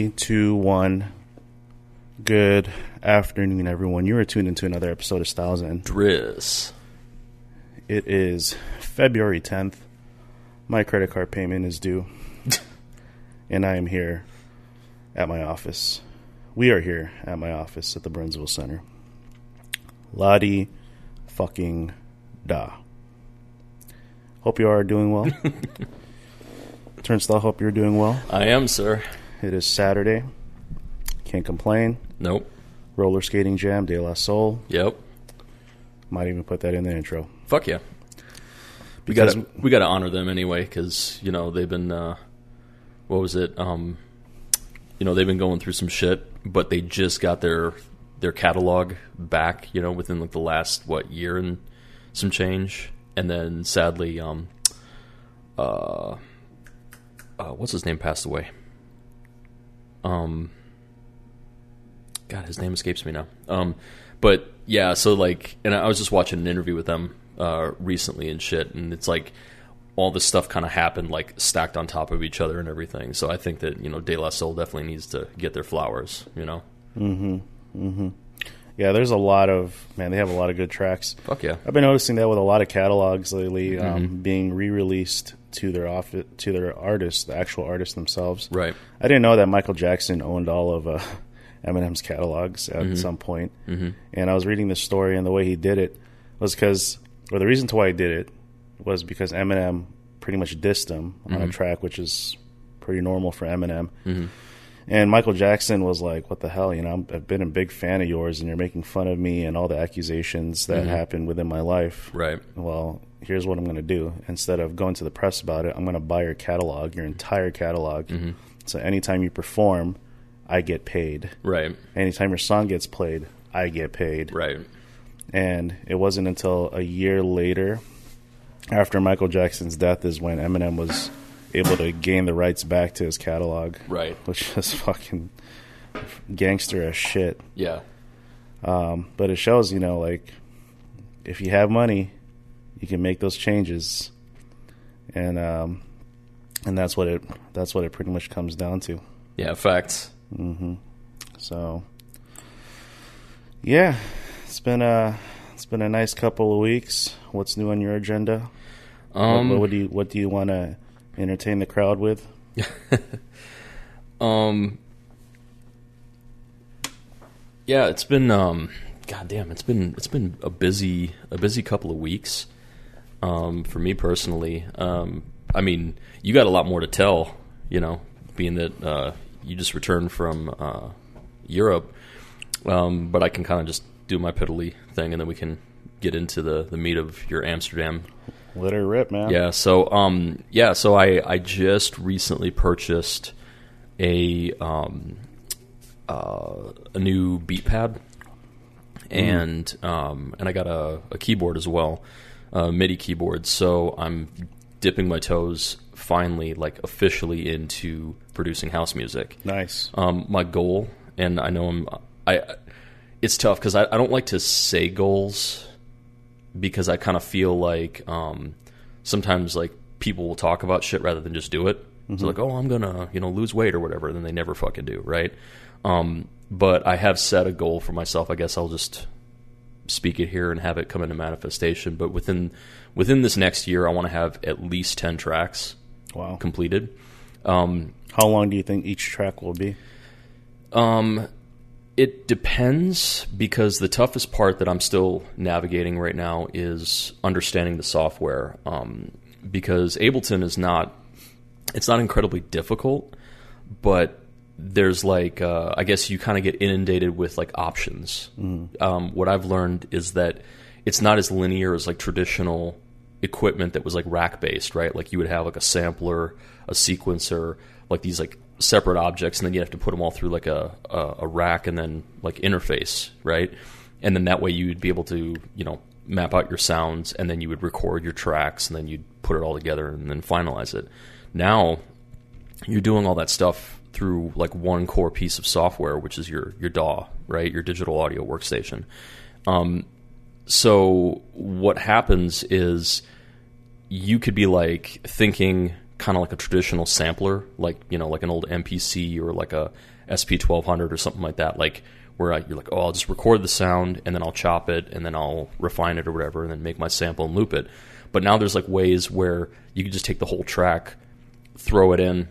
three, two, one. Good afternoon, everyone. You are tuned into another episode of Styles and Driss. It is February 10th. My credit card payment is due. and I am here at my office. We are here at my office at the Burnsville Center. Lottie fucking da. Hope you are doing well. Turnstile, hope you're doing well. I am, sir. It is Saturday. Can't complain. Nope. Roller skating jam, De La Soul. Yep. Might even put that in the intro. Fuck yeah. We got to we got to honor them anyway because you know they've been uh, what was it? Um, you know they've been going through some shit, but they just got their their catalog back. You know within like the last what year and some change, and then sadly, um, uh, uh what's his name passed away. Um, God, his name escapes me now. Um, but yeah, so like, and I was just watching an interview with them uh, recently and shit, and it's like all this stuff kind of happened like stacked on top of each other and everything. So I think that you know De La Soul definitely needs to get their flowers. You know, Mm-hmm. Mhm. Yeah, there's a lot of man. They have a lot of good tracks. fuck yeah, I've been noticing that with a lot of catalogs lately, um, being re-released to their off to their artists, the actual artists themselves. right, I didn't know that Michael Jackson owned all of uh, Eminem's catalogs at some point. Mm-hmm. And I was reading this story, and the way he did it was because, or the reason to why he did it was because Eminem pretty much dissed him on a track, which is pretty normal for Eminem. And Michael Jackson was like, "What the hell? You know, I'm- I've been a big fan of yours, and you're making fun of me and all the accusations that mm-hmm. happened within my life. right, Well, here's what I'm going to do. Instead of going to the press about it, I'm going to buy your catalog, your entire catalog. Mm-hmm. So anytime you perform, I get paid. right, Anytime your song gets played, I get paid. right, And it wasn't until a year later, after Michael Jackson's death, is when Eminem was able to gain the rights back to his catalog, right, which is fucking gangster as shit. yeah, But it shows, you know, like if you have money, you can make those changes, and um, and that's what it that's what it pretty much comes down to. yeah. Facts. Mm-hmm. So, yeah, it's been a it's been a nice couple of weeks. What's new on your agenda? Um, what, what do you what do you want to entertain the crowd with? Um. Yeah, it's been um, God damn, it's been it's been a busy a busy couple of weeks. Um, for me personally, um, I mean, you got a lot more to tell, you know, being that uh, you just returned from uh, Europe. Um, but I can kind of just do my piddly thing, and then we can get into the the meat of your Amsterdam Let her rip, man. yeah. So um yeah, so I I just recently purchased a um uh, a new beat pad and um and I got a, a keyboard as well, a MIDI keyboard. So I'm dipping my toes finally like officially into producing house music nice. um, my goal, and I know I'm, I, it's tough because I, I don't like to say goals because I kind of feel like um, sometimes like people will talk about shit rather than just do it. So like, oh, I'm gonna you know lose weight or whatever, and then they never fucking do, right? Um, but I have set a goal for myself. I guess I'll just speak it here and have it come into manifestation. But within within this next year, I want to have at least ten tracks Wow. completed. Um, How long do you think each track will be? Um, it depends because the toughest part that I'm still navigating right now is understanding the software. Um, because Ableton is not, it's not incredibly difficult, but there's like, uh, I guess you kind of get inundated with like options. Um, what I've learned is that it's not as linear as like traditional equipment that was like rack based, right? Like you would have like a sampler, a sequencer, like these like separate objects, and then you have to put them all through like a, a, a rack and then like interface, right? And then that way you'd be able to, you know, map out your sounds and then you would record your tracks and then you'd put it all together and then finalize it. Now you're doing all that stuff through like one core piece of software, which is your your DAW, right? Your digital audio workstation. Um, so what happens is you could be like thinking kind of like a traditional sampler, like you know, like an old MPC or like a SP twelve hundred or something like that, like where I, you're like, oh, I'll just record the sound and then I'll chop it and then I'll refine it or whatever and then make my sample and loop it. But now there's like ways where you can just take the whole track, throw it in,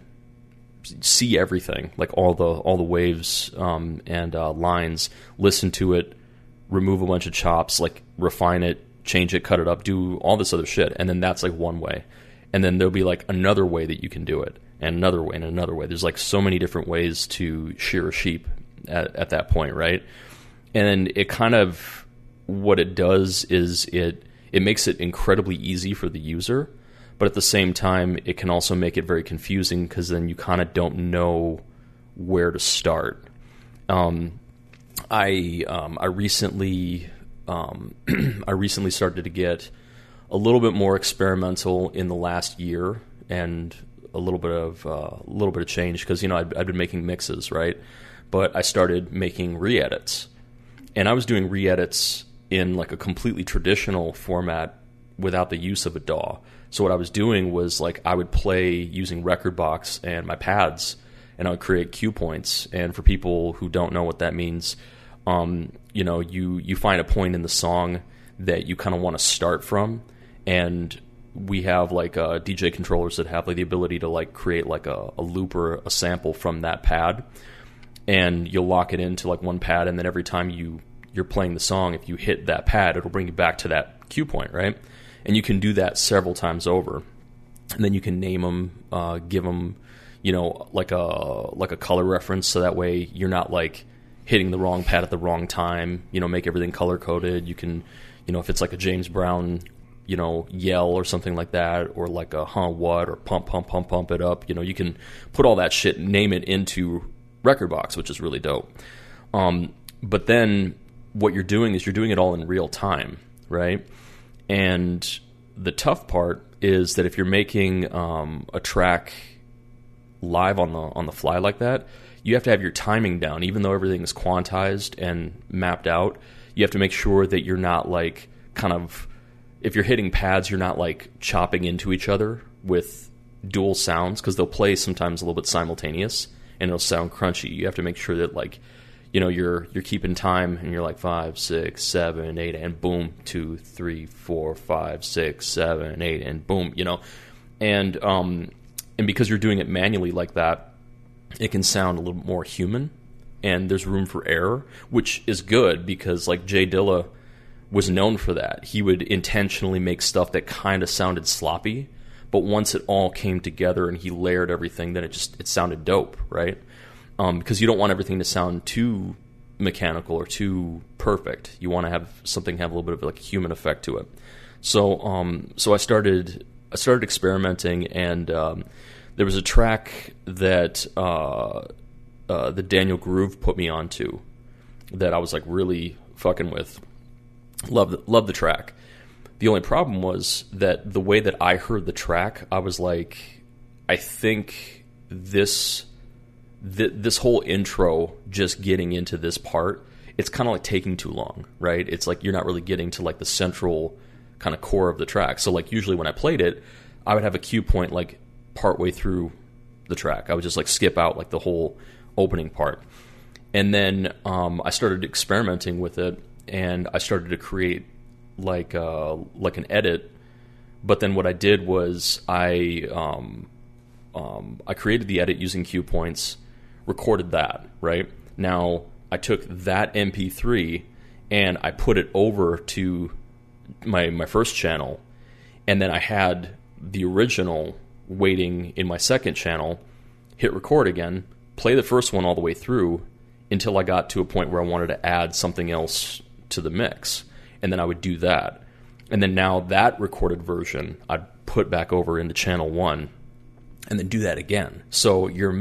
see everything, like all the all the waves um, and uh, lines, listen to it, remove a bunch of chops, like refine it, change it, cut it up, do all this other shit, and then that's like one way. And then there'll be like another way that you can do it, and another way, and another way. There's like so many different ways to shear a sheep at, at that point, right? And it kind of what it does is it it makes it incredibly easy for the user, but at the same time, it can also make it very confusing because then you kind of don't know where to start. Um, I um, I recently um, I recently started to get a little bit more experimental in the last year and a little bit of uh, a little bit of change because you know I'd, I'd been making mixes right, but I started making re-edits, and I was doing re-edits in like a completely traditional format without the use of a DAW. So what I was doing was like I would play using Rekordbox and my pads, and I would create cue points. And for people who don't know what that means, um, you know, you you find a point in the song that you kind of want to start from, and we have like uh, DJ controllers that have like the ability to like create like a, a loop or a sample from that pad, and you'll lock it into like one pad, and then every time you you're playing the song, if you hit that pad, it'll bring you back to that cue point, right? And you can do that several times over, and then you can name them, uh, give them, you know, like a like a color reference, so that way you're not like hitting the wrong pad at the wrong time. You know, make everything color coded. You can, you know, if it's like a James Brown, you know, yell or something like that, or like a huh what or pump pump pump pump it up. You know, you can put all that shit, name it into Rekordbox, which is really dope. Um, but then what you're doing is you're doing it all in real time, right? And the tough part is that if you're making um, a track live on the on the fly like that, you have to have your timing down. Even though everything is quantized and mapped out, you have to make sure that you're not like kind of if you're hitting pads, you're not like chopping into each other with dual sounds because they'll play sometimes a little bit simultaneous and it'll sound crunchy. You have to make sure that like you know you're you're keeping time and you're like five six seven eight and boom two three four five six seven eight and boom you know and um and because you're doing it manually like that it can sound a little more human and there's room for error which is good because like J Dilla was known for that he would intentionally make stuff that kind of sounded sloppy but once it all came together and he layered everything then it just it sounded dope right um, because you don't want everything to sound too mechanical or too perfect. You want to have something have a little bit of like a human effect to it. So um, so I started I started experimenting, and um, there was a track that uh, uh, the Daniel Groove put me onto that I was like really fucking with. Love the, love the track. The only problem was that the way that I heard the track, I was like, I think this th- this whole intro, just getting into this part, it's kind of like taking too long, right? It's like you're not really getting to like the central kind of core of the track. So like usually when I played it, I would have a cue point like partway through the track. I would just like skip out like the whole opening part. And then um, I started experimenting with it, and I started to create like uh, like an edit. But then what I did was I um, um, I created the edit using cue points, recorded that, right? Now, I took that MP3 and I put it over to my my first channel and then I had the original waiting in my second channel, hit record again, play the first one all the way through until I got to a point where I wanted to add something else to the mix. And then I would do that. And then now that recorded version I'd put back over into channel 1 and then do that again. So you're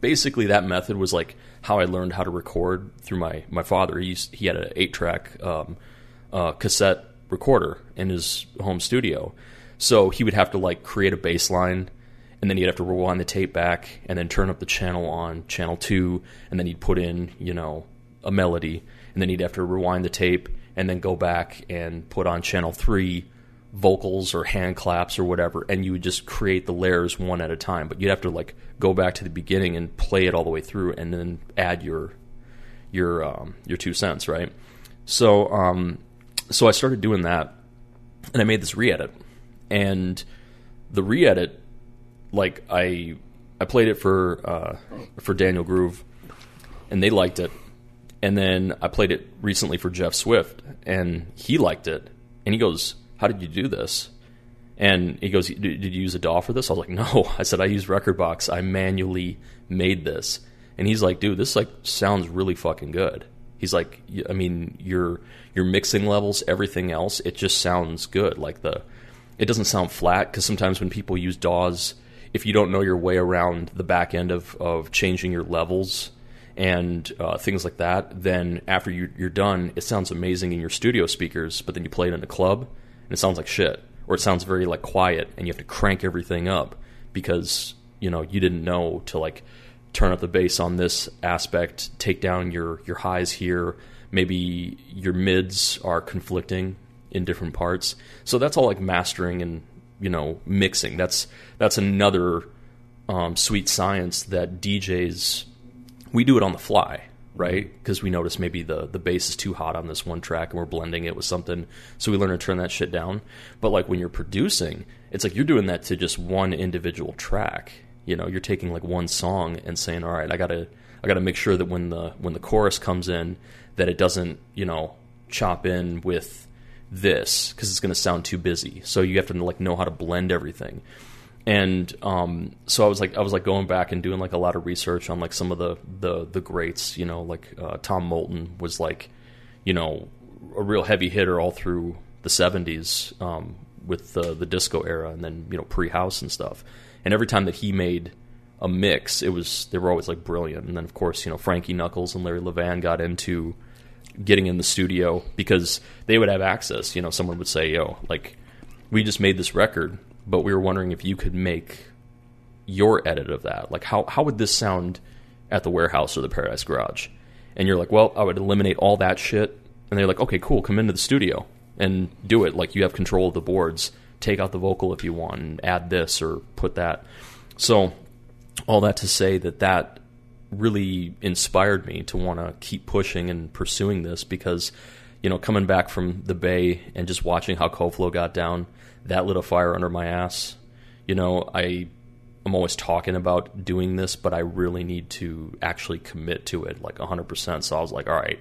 basically that method was like how I learned how to record through my my father. He he had an eight track um, uh, cassette recorder in his home studio, so he would have to like create a bass line, and then he'd have to rewind the tape back, and then turn up the channel on channel two, and then he'd put in you know a melody, and then he'd have to rewind the tape, and then go back and put on channel three vocals or hand claps or whatever, and you would just create the layers one at a time. But you'd have to like go back to the beginning and play it all the way through, and then add your your um, your two cents, right? So um, so I started doing that, and I made this re-edit, and the re-edit, like I I played it for uh, for Daniel Groove, and they liked it, and then I played it recently for Jeff Swift, and he liked it, and he goes, "How did you do this?" And he goes, "Did you use a DAW for this?" I was like, "No." I said, "I used Rekordbox. I manually made this." And he's like, "Dude, this like sounds really fucking good." He's like, I mean, your your mixing levels, everything else, it just sounds good. Like the, it doesn't sound flat because sometimes when people use DAWs, if you don't know your way around the back end of of changing your levels and uh, things like that, then after you, you're done, it sounds amazing in your studio speakers. But then you play it in a club, and it sounds like shit, or it sounds very like quiet, and you have to crank everything up because you know you didn't know to like turn up the bass on this aspect, take down your your highs here. Maybe your mids are conflicting in different parts. So that's all like mastering and you know mixing. That's that's another um, sweet science that DJs we do it on the fly, right? Because we notice maybe the the bass is too hot on this one track and we're blending it with something, so we learn to turn that shit down. But like when you're producing, it's like you're doing that to just one individual track you know, you're taking like one song and saying, "All right, I gotta, I gotta make sure that when the when the chorus comes in, that it doesn't, you know, chop in with this because it's going to sound too busy. So you have to like know how to blend everything. And um, so I was like, I was like going back and doing like a lot of research on like some of the the the greats. You know, like uh, Tom Moulton was like, you know, a real heavy hitter all through the '70s um, with the the disco era, and then you know pre house and stuff and every time that he made a mix, it was they were always like brilliant. And then of course, you know, Frankie Knuckles and Larry Levan got into getting in the studio because they would have access. You know, someone would say, "Yo, like we just made this record, but we were wondering if you could make your edit of that. Like how how would this sound at the warehouse or the Paradise Garage?" And you're like, "Well, I would eliminate all that shit." And they're like, "Okay, cool. Come into the studio and do it. Like you have control of the boards." take out the vocal if you want and add this or put that. So, all that to say that that really inspired me to want to keep pushing and pursuing this because, you know, coming back from the Bay and just watching how CoFlow got down, that lit a fire under my ass. You know, I I'm always talking about doing this, but I really need to actually commit to it like 100%. So I was like, all right,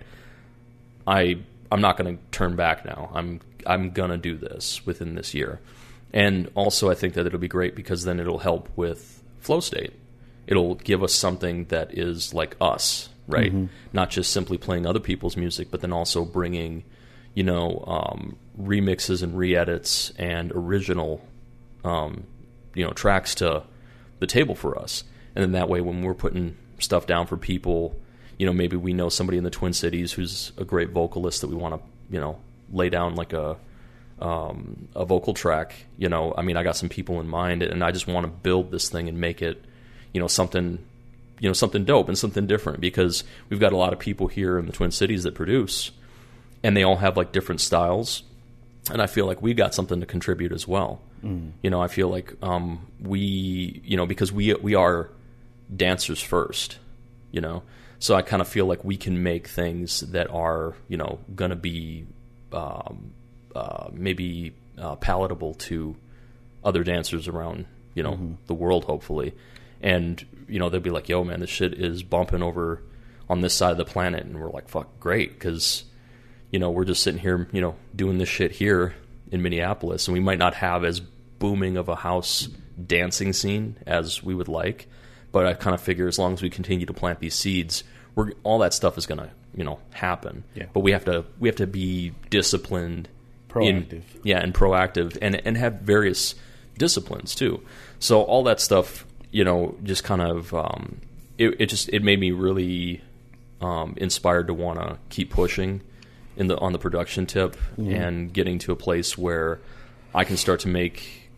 I I'm not going to turn back now. I'm I'm going to do this within this year. And also, I think that it'll be great because then it'll help with flow state. It'll give us something that is like us, right? Mm-hmm. Not just simply playing other people's music, but then also bringing, you know, um, remixes and re-edits and original, um, you know, tracks to the table for us. And then that way, when we're putting stuff down for people, you know, maybe we know somebody in the Twin Cities who's a great vocalist that we want to, you know, lay down like a um, a vocal track. You know, I mean, I got some people in mind, and I just want to build this thing and make it, you know, something, you know, something dope and something different because we've got a lot of people here in the Twin Cities that produce, and they all have like different styles, and I feel like we got something to contribute as well. Mm. You know, I feel like um, we, you know, because we we are dancers first. You know, so I kind of feel like we can make things that are, you know, going to be um, uh, maybe uh, palatable to other dancers around you know mm-hmm. the world hopefully and you know they'll be like yo man this shit is bumping over on this side of the planet and we're like fuck great because you know we're just sitting here you know doing this shit here in minneapolis and we might not have as booming of a house dancing scene as we would like but i kind of figure as long as we continue to plant these seeds we're all that stuff is going to you know happen yeah. but we have to we have to be disciplined proactive. In, yeah, and proactive, and and have various disciplines too. So all that stuff, you know, just kind of um, it, it just it made me really um, inspired to want to keep pushing in the on the production tip mm-hmm. and getting to a place where I can start to make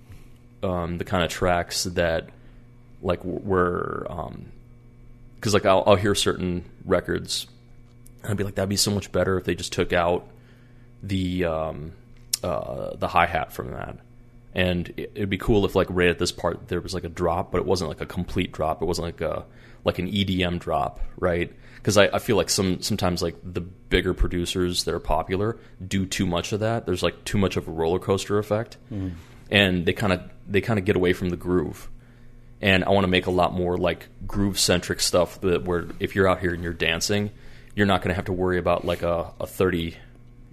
um, the kind of tracks that like were because um, like I'll, I'll hear certain records and I'd be like that'd be so much better if they just took out the um, uh, the hi hat from that. And it, it'd be cool if like right at this part there was like a drop, but it wasn't like a complete drop. It wasn't like a like an EDM drop, right? Because I, I feel like some sometimes like the bigger producers that are popular do too much of that. There's like too much of a roller coaster effect, mm. and they kind of they kind of get away from the groove. And I want to make a lot more like groove centric stuff that where if you're out here and you're dancing, you're not going to have to worry about like a, a 30,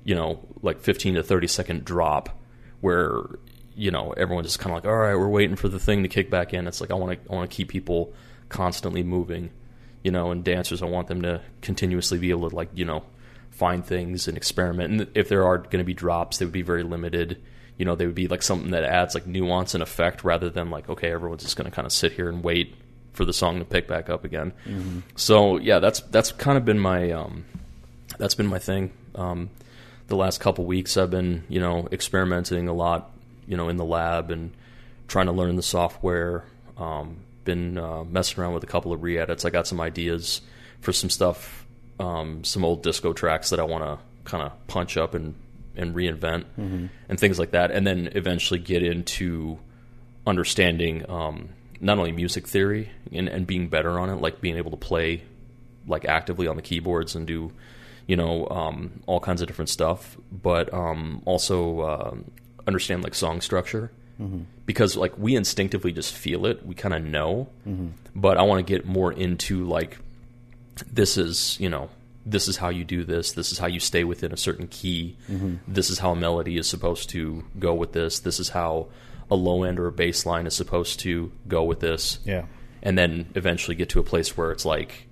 you know, like 15 to 30 second drop where you know everyone's just kind of like, all right, we're waiting for the thing to kick back in. It's like I want to I want to keep people constantly moving, you know, and dancers I want them to continuously be able to like you know find things and experiment. And if there are going to be drops, they would be very limited. You know, they would be like something that adds like nuance and effect rather than like okay, everyone's just going to kind of sit here and wait for the song to pick back up again. Mm-hmm. So yeah, that's that's kind of been my um, that's been my thing. Um, the last couple weeks, I've been you know experimenting a lot, you know, in the lab and trying to learn the software. Um, been uh, messing around with a couple of re-edits. I got some ideas for some stuff, um, some old disco tracks that I want to kind of punch up and and reinvent mm-hmm. and things like that, and then eventually get into understanding um, not only music theory and, and being better on it, like being able to play like actively on the keyboards and do you know um, all kinds of different stuff, but um, also uh, understand like song structure mm-hmm. because like we instinctively just feel it, we kind of know, mm-hmm. but I want to get more into like this is you know this is how you do this. This is how you stay within a certain key. Mm-hmm. This is how a melody is supposed to go with this. This is how a low end or a bass line is supposed to go with this. Yeah. And then eventually get to a place where it's like,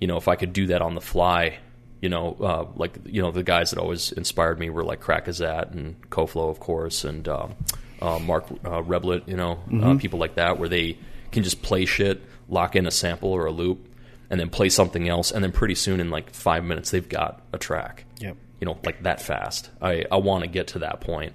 you know, if I could do that on the fly, you know, uh, like you know, the guys that always inspired me were like Crackazat and Koflo, of course, and uh, uh, Marc uh, Rebillet, you know, uh, mm-hmm. people like that, where they can just play shit, lock in a sample or a loop, and then play something else, and then pretty soon in like five minutes they've got a track. Yep. You know, like that fast. I I want to get to that point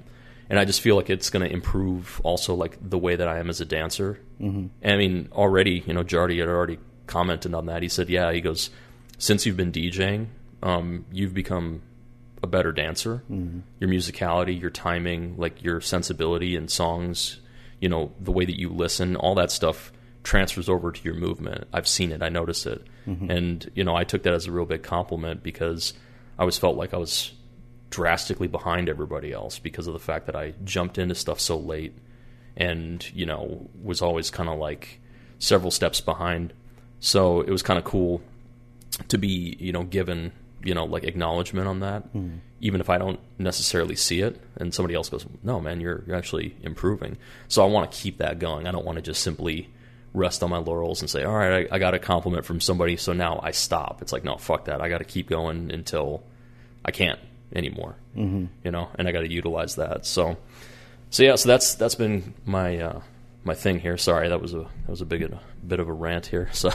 and I just feel like it's going to improve also like the way that I am as a dancer. Mm-hmm. I mean, already, you know, Jardy had already commented on that. He said, "Yeah," he goes, "Since you've been DJing, um, you've become a better dancer. Mm-hmm. Your musicality, your timing, like your sensibility in songs, you know, the way that you listen, all that stuff." transfers over to your movement. I've seen it. I notice it. Mm-hmm. And, you know, I took that as a real big compliment because I always felt like I was drastically behind everybody else because of the fact that I jumped into stuff so late and, you know, was always kind of like several steps behind. So it was kind of cool to be, you know, given, you know, like acknowledgement on that, mm. even if I don't necessarily see it. And somebody else goes, no, man, you're, you're actually improving. So I want to keep that going. I don't want to just simply rest on my laurels and say, all right, I, I got a compliment from somebody, so now I stop. It's like, no, fuck that. I got to keep going until I can't anymore. Mm-hmm. You know, and I got to utilize that. So, so yeah, so that's that's been my uh, my thing here. Sorry, that was a that was a big a bit of a rant here. So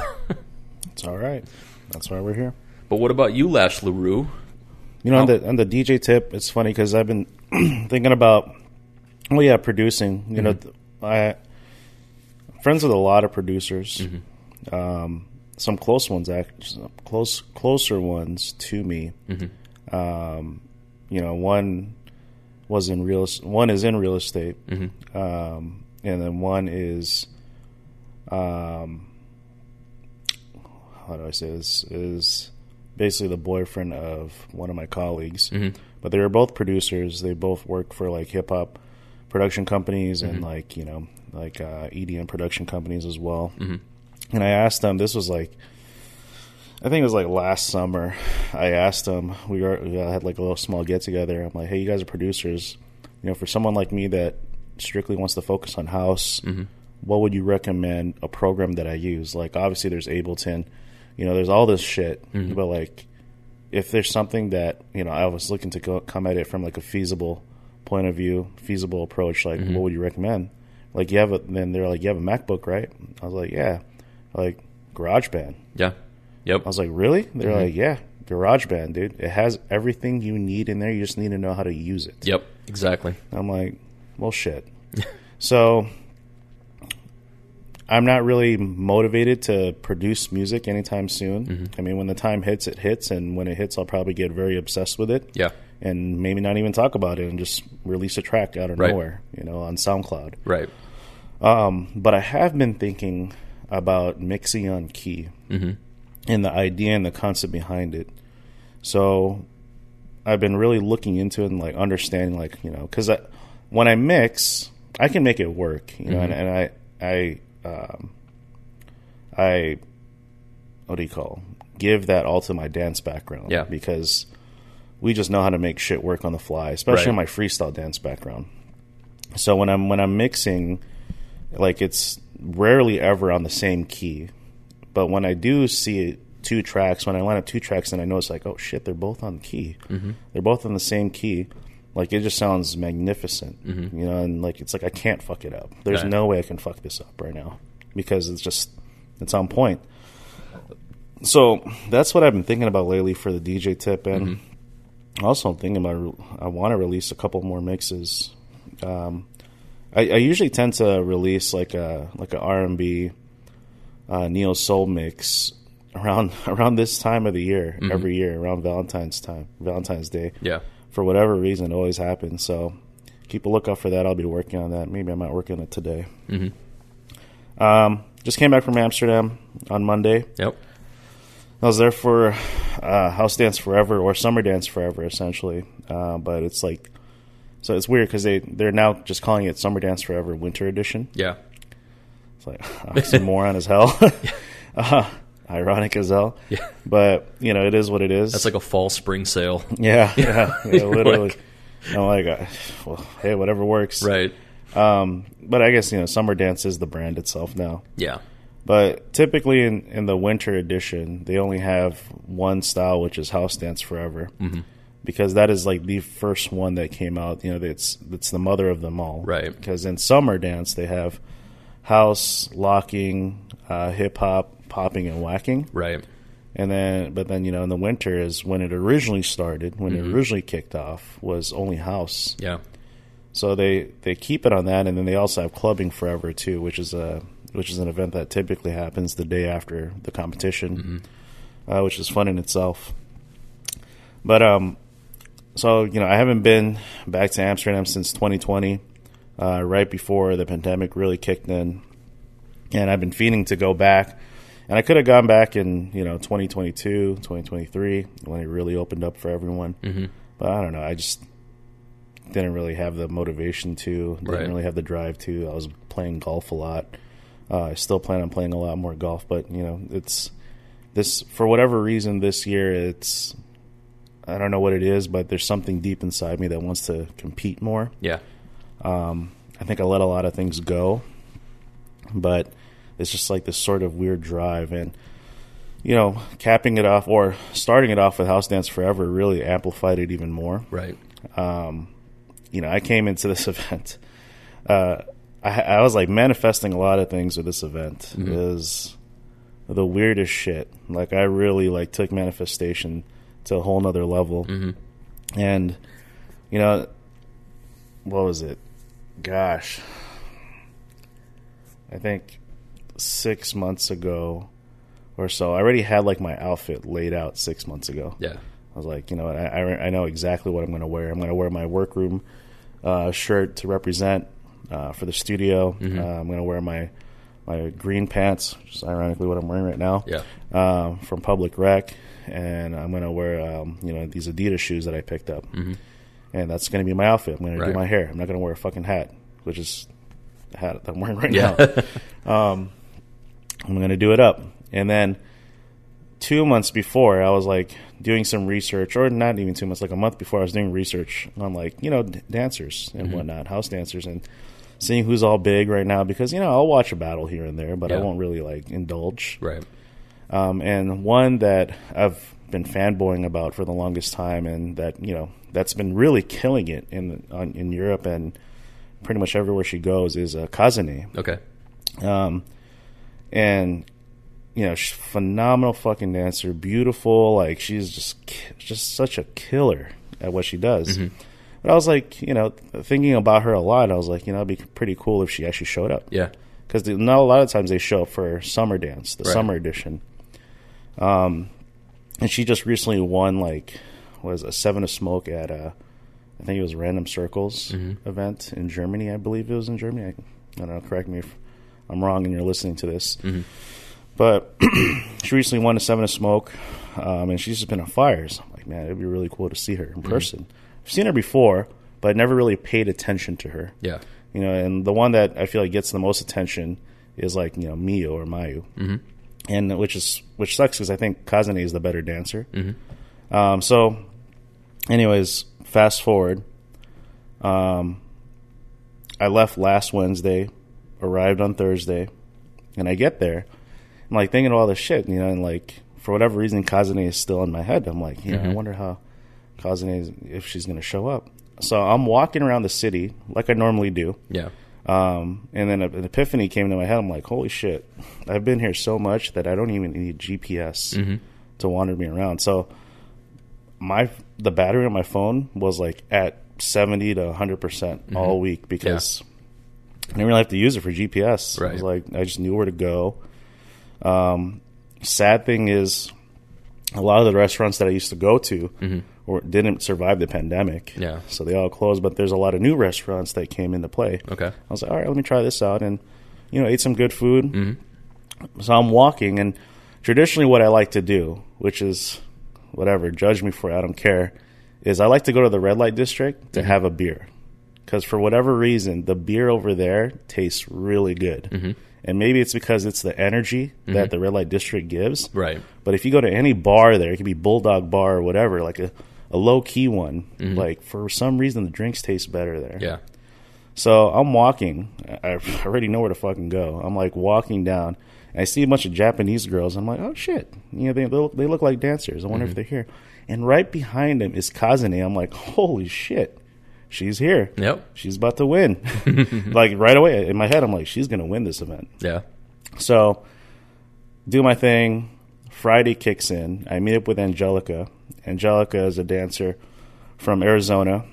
it's all right. That's why we're here. But what about you, Lash Larue? You know, on the on the DJ tip, it's funny because I've been thinking about, oh yeah, producing. You mm-hmm. know, I friends with a lot of producers. Mm-hmm. Um, some close ones, actually, close closer ones to me. Mm-hmm. Um, you know, one was in real one is in real estate, mm-hmm. um, and then one is, um, how do I say this is basically the boyfriend of one of my colleagues. Mm-hmm. But they were both producers. They both work for like hip hop production companies and mm-hmm. like you know like uh, EDM production companies as well. Mm-hmm. And I asked them. This was like I think it was like last summer. I asked them. We, were, we had like a little small get together. I'm like, hey, you guys are producers. You know, for someone like me that strictly wants to focus on house, mm-hmm. what would you recommend a program that I use? Like, obviously, there's Ableton. You know, there's all this shit. Mm-hmm. But like, if there's something that you know, I was looking to go, come at it from like a feasible point of view, feasible approach. Like, mm-hmm. what would you recommend? Like, you have a. Then they're like, you have a MacBook, right? I was like, yeah. Like, GarageBand. Yeah. Yep. I was like, really? They're mm-hmm. like, yeah, GarageBand, dude. It has everything you need in there. You just need to know how to use it. Yep, exactly. I'm like, well, shit. so I'm not really motivated to produce music anytime soon. Mm-hmm. I mean, when the time hits, it hits, and when it hits, I'll probably get very obsessed with it. Yeah. and maybe not even talk about it and just release a track out of Right. nowhere, you know, on SoundCloud. Right. Um, but I have been thinking about mixing on key Mm-hmm. and the idea and the concept behind it. So I've been really looking into it and like understanding, like you know, because when I mix, I can make it work, you know, and, and I I um, I what do you call give that all to my dance background, Yeah. because we just know how to make shit work on the fly, especially Right. in my freestyle dance background. So when I'm when I'm mixing, like it's rarely ever on the same key, but when I do see two tracks, when I line up two tracks, and I notice like, oh shit, they're both on the key, mm-hmm. they're both on the same key. Like it just sounds magnificent, you know, and like it's like I can't fuck it up. There's Right. no way I can fuck this up right now because it's just it's on point. So that's what I've been thinking about lately for the DJ tip, and also I'm thinking about I want to release a couple more mixes. Um, I, I usually tend to release like a like a R and B, uh, neo soul mix around around this time of the year every year around Valentine's time, Valentine's Day. Yeah. For whatever reason, it always happens. So keep a lookout for that. I'll be working on that. Maybe I might work on it today. Mm-hmm. Um, just came back from Amsterdam on Monday. Yep. I was there for uh, House Dance Forever or Summer Dance Forever, essentially. Uh, but it's like, so it's weird because they they're now just calling it Summer Dance Forever Winter Edition. Yeah. It's like oxymoron as hell, uh, ironic as hell. Yeah. But you know, it is what it is. That's like a fall spring sale. yeah, yeah, yeah literally. Like- I'm like, uh, well, hey, whatever works. Right. Um, but I guess you know, Summer Dance is the brand itself now. Yeah. But typically in, in the winter edition, they only have one style, which is House Dance Forever, Mm-hmm. because that is like the first one that came out. You know, it's it's the mother of them all, Right. Because in summer dance they have house, locking, uh, hip hop, popping, and waacking, Right. and then but then you know in the winter is when it originally started, when Mm-hmm. it originally kicked off was only house. Yeah. So they they keep it on that, and then they also have clubbing forever too, which is a which is an event that typically happens the day after the competition, uh, which is fun in itself. But um, so you know, I haven't been back to Amsterdam since 2020, uh, right before the pandemic really kicked in, and I've been feeling to go back. And I could have gone back in you know 2022, 2023 when it really opened up for everyone. Mm-hmm. But I don't know. I just didn't really have the motivation to. Didn't Right. really have the drive to. I was playing golf a lot. Uh, I still plan on playing a lot more golf, but you know, it's this for whatever reason this year. It's I don't know what it is, but there's something deep inside me that wants to compete more. Yeah. Um, I think I let a lot of things go, but it's just like this sort of weird drive and. You know, capping it off or starting it off with House Dance Forever really amplified it even more Right. um, you know, I came into this event. Uh, I, I was like manifesting a lot of things with this event. It was the weirdest shit. Like I really like took manifestation to a whole nother level. Mm-hmm. And you know, what was it? Gosh, I think six months ago or so. I already had like my outfit laid out six months ago. Yeah. I was like, you know, I, I, I know exactly what I'm going to wear. I'm going to wear my workroom uh, shirt to represent uh, for the studio. Mm-hmm. Uh, I'm going to wear my my green pants, which is ironically what I'm wearing right now, Yeah. um, from Public Rec, and I'm going to wear um, you know these Adidas shoes that I picked up, Mm-hmm. and that's going to be my outfit. I'm going to Right. do my hair. I'm not going to wear a fucking hat, which is the hat that I'm wearing right Yeah. now. um, I'm going to do it up, and then two months before, I was like doing some research, or not even two months, like a month before, I was doing research on like you know d- dancers and whatnot, house dancers, and seeing who's all big right now. Because you know I'll watch a battle here and there, but I won't really like indulge. Right. Um, and one that I've been fanboying about for the longest time, and that you know that's been really killing it in on, in Europe and pretty much everywhere she goes is uh, Kazane. Okay. Um, and you know, she's a phenomenal fucking dancer, beautiful. Like she's just just such a killer at what she does. But I was like, you know, thinking about her a lot. I was like, you know, it'd be pretty cool if she actually showed up Yeah. because not a lot of times they show up for summer dance, the Right. summer edition. Um, and she just recently won like was a Seven to Smoke at a, I think it was Random Circles Mm-hmm. event in Germany. I believe it was in Germany. I, I don't know. Correct me if I'm wrong and you're listening to this. Mm-hmm. But she recently won a Seven to Smoke, um, and she's just been on fires. I'm like, man, it'd be really cool to see her Mm-hmm. in person. I've seen her before, but I never really paid attention to her. Yeah. You know, and the one that I feel like gets the most attention is like you know Mio or Mayu, mm-hmm. and which is which sucks because I think Kazane is the better dancer. Mm-hmm. Um, so, anyways, fast forward. Um, I left last Wednesday, arrived on Thursday, and I get there. I'm like thinking of all this shit, you know, and like for whatever reason, Kazane is still in my head. I'm like, you know, I mm-hmm. wonder how Kazane is, if she's going to show up. So I'm walking around the city like I normally do. Yeah. Um, and then an epiphany came to my head. I'm like, holy shit, I've been here so much that I don't even need GPS mm-hmm. to wander me around. So my the battery on my phone was like at 70 to 100 percent all mm-hmm. week because I didn't really have to use it for GPS. It was like I just knew where to go. Um, sad thing is, a lot of the restaurants that I used to go to mm-hmm. or didn't survive the pandemic. Yeah. So they all closed, but there's a lot of new restaurants that came into play. Okay. I was like, all right, let me try this out, and you know, ate some good food. Mm-hmm. So I'm walking, and traditionally, what I like to do, which is whatever, judge me for it, I don't care, is I like to go to the red light district to mm-hmm. have a beer, because for whatever reason, the beer over there tastes really good, mm-hmm. and maybe it's because it's the energy that mm-hmm. the red light district gives. Right. But if you go to any bar there, it could be Bulldog Bar or whatever, like a, a low key one, mm-hmm. like for some reason the drinks taste better there. Yeah. So I'm walking. I I already know where to fucking go. I'm like walking down. And I see a bunch of Japanese girls. I'm like, oh shit, you know they they look, they look like dancers. I wonder if they're here. And right behind them is Kazane. I'm like, holy shit, she's here. Yep. She's about to win. like right away in my head, I'm like, she's gonna win this event. Yeah. So, do my thing. Friday kicks in. I meet up with Angelica. Angelica is a dancer from Arizona,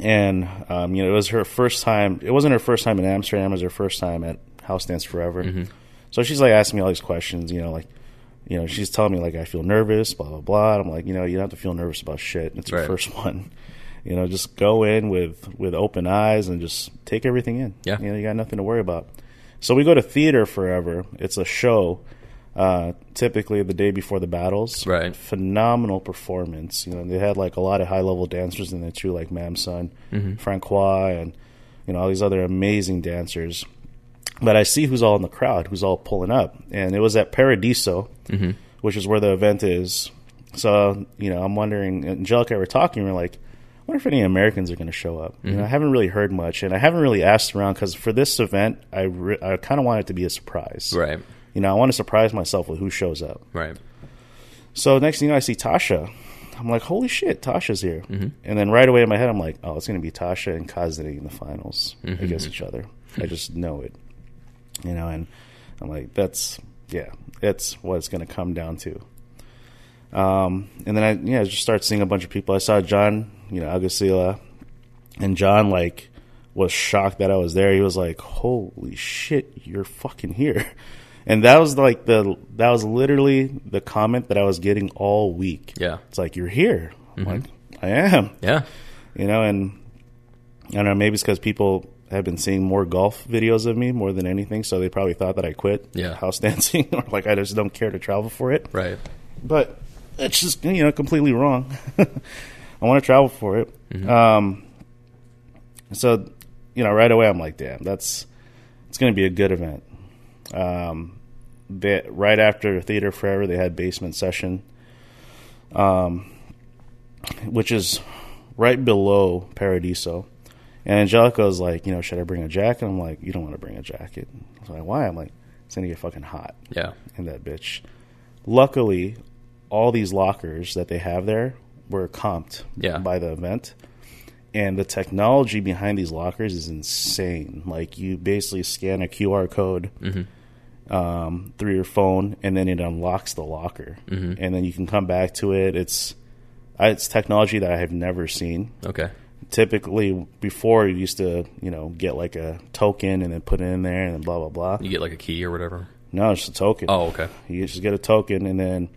and um, you know it was her first time. It wasn't her first time in Amsterdam. It was her first time at House Dance Forever. So she's like asking me all these questions. You know, like you know, she's telling me like I feel nervous, blah blah blah. I'm like, you know, you don't have to feel nervous about shit. It's your Right. first one. You know, just go in with with open eyes and just take everything in. Yeah. you know, you got nothing to worry about. So we go to theater forever. It's a show, uh, typically the day before the battles. Right. Phenomenal performance. You know, they had like a lot of high level dancers in there too, like Mamson, Francois, and you know all these other amazing dancers. But I see who's all in the crowd, who's all pulling up, and it was at Paradiso, which is where the event is. So you know, I'm wondering. Angelica, were talking. We're like, wonder if any Americans are going to show up. You know, I mm-hmm. haven't really heard much, and I haven't really asked around because for this event, I re- I kind of want it to be a surprise. Right. You know, I want to surprise myself with who shows up. Right. So next thing you know, I see Tasha. I'm like, holy shit, Tasha's here. Mm-hmm. And then right away in my head, I'm like, oh, it's going to be Tasha and Kazane in the finals mm-hmm. against each other. I just know it. You know, and I'm like, that's, yeah, that's what it's going to come down to. Um, and then I, yeah, just start seeing a bunch of people. I saw John, you know, Agasila, and John, like, was shocked that I was there. He was like, holy shit, you're fucking here. And that was like the that was literally the comment that I was getting all week. Yeah. It's like you're here. I'm mm-hmm. like I am. Yeah. You know, and I don't know. Maybe it's because people have been seeing more golf videos of me more than anything, so they probably thought that I quit Yeah. house dancing or like I just don't care to travel for it. Right. But it's just you know completely wrong. I want to travel for it. Mm-hmm. Um, so you know, right away I'm like, damn, that's it's going to be a good event. Um, they, right after Theater Forever, they had Basement Session, um, which is right below Paradiso. And Angelica was like, you know, should I bring a jacket? I'm like, you don't want to bring a jacket. I was like, why? I'm like, it's going to get fucking hot Yeah. in that bitch. Luckily, all these lockers that they have there were comped Yeah. by the event. And the technology behind these lockers is insane. Like you basically scan a QR code um, through your phone, and then it unlocks the locker, and then you can come back to it. It's it's technology that I have never seen. Okay. Typically, before you used to you know get like a token and then put it in there, and then blah blah blah. You get like a key or whatever. No, it's just a token. Oh, okay. You just get a token, and then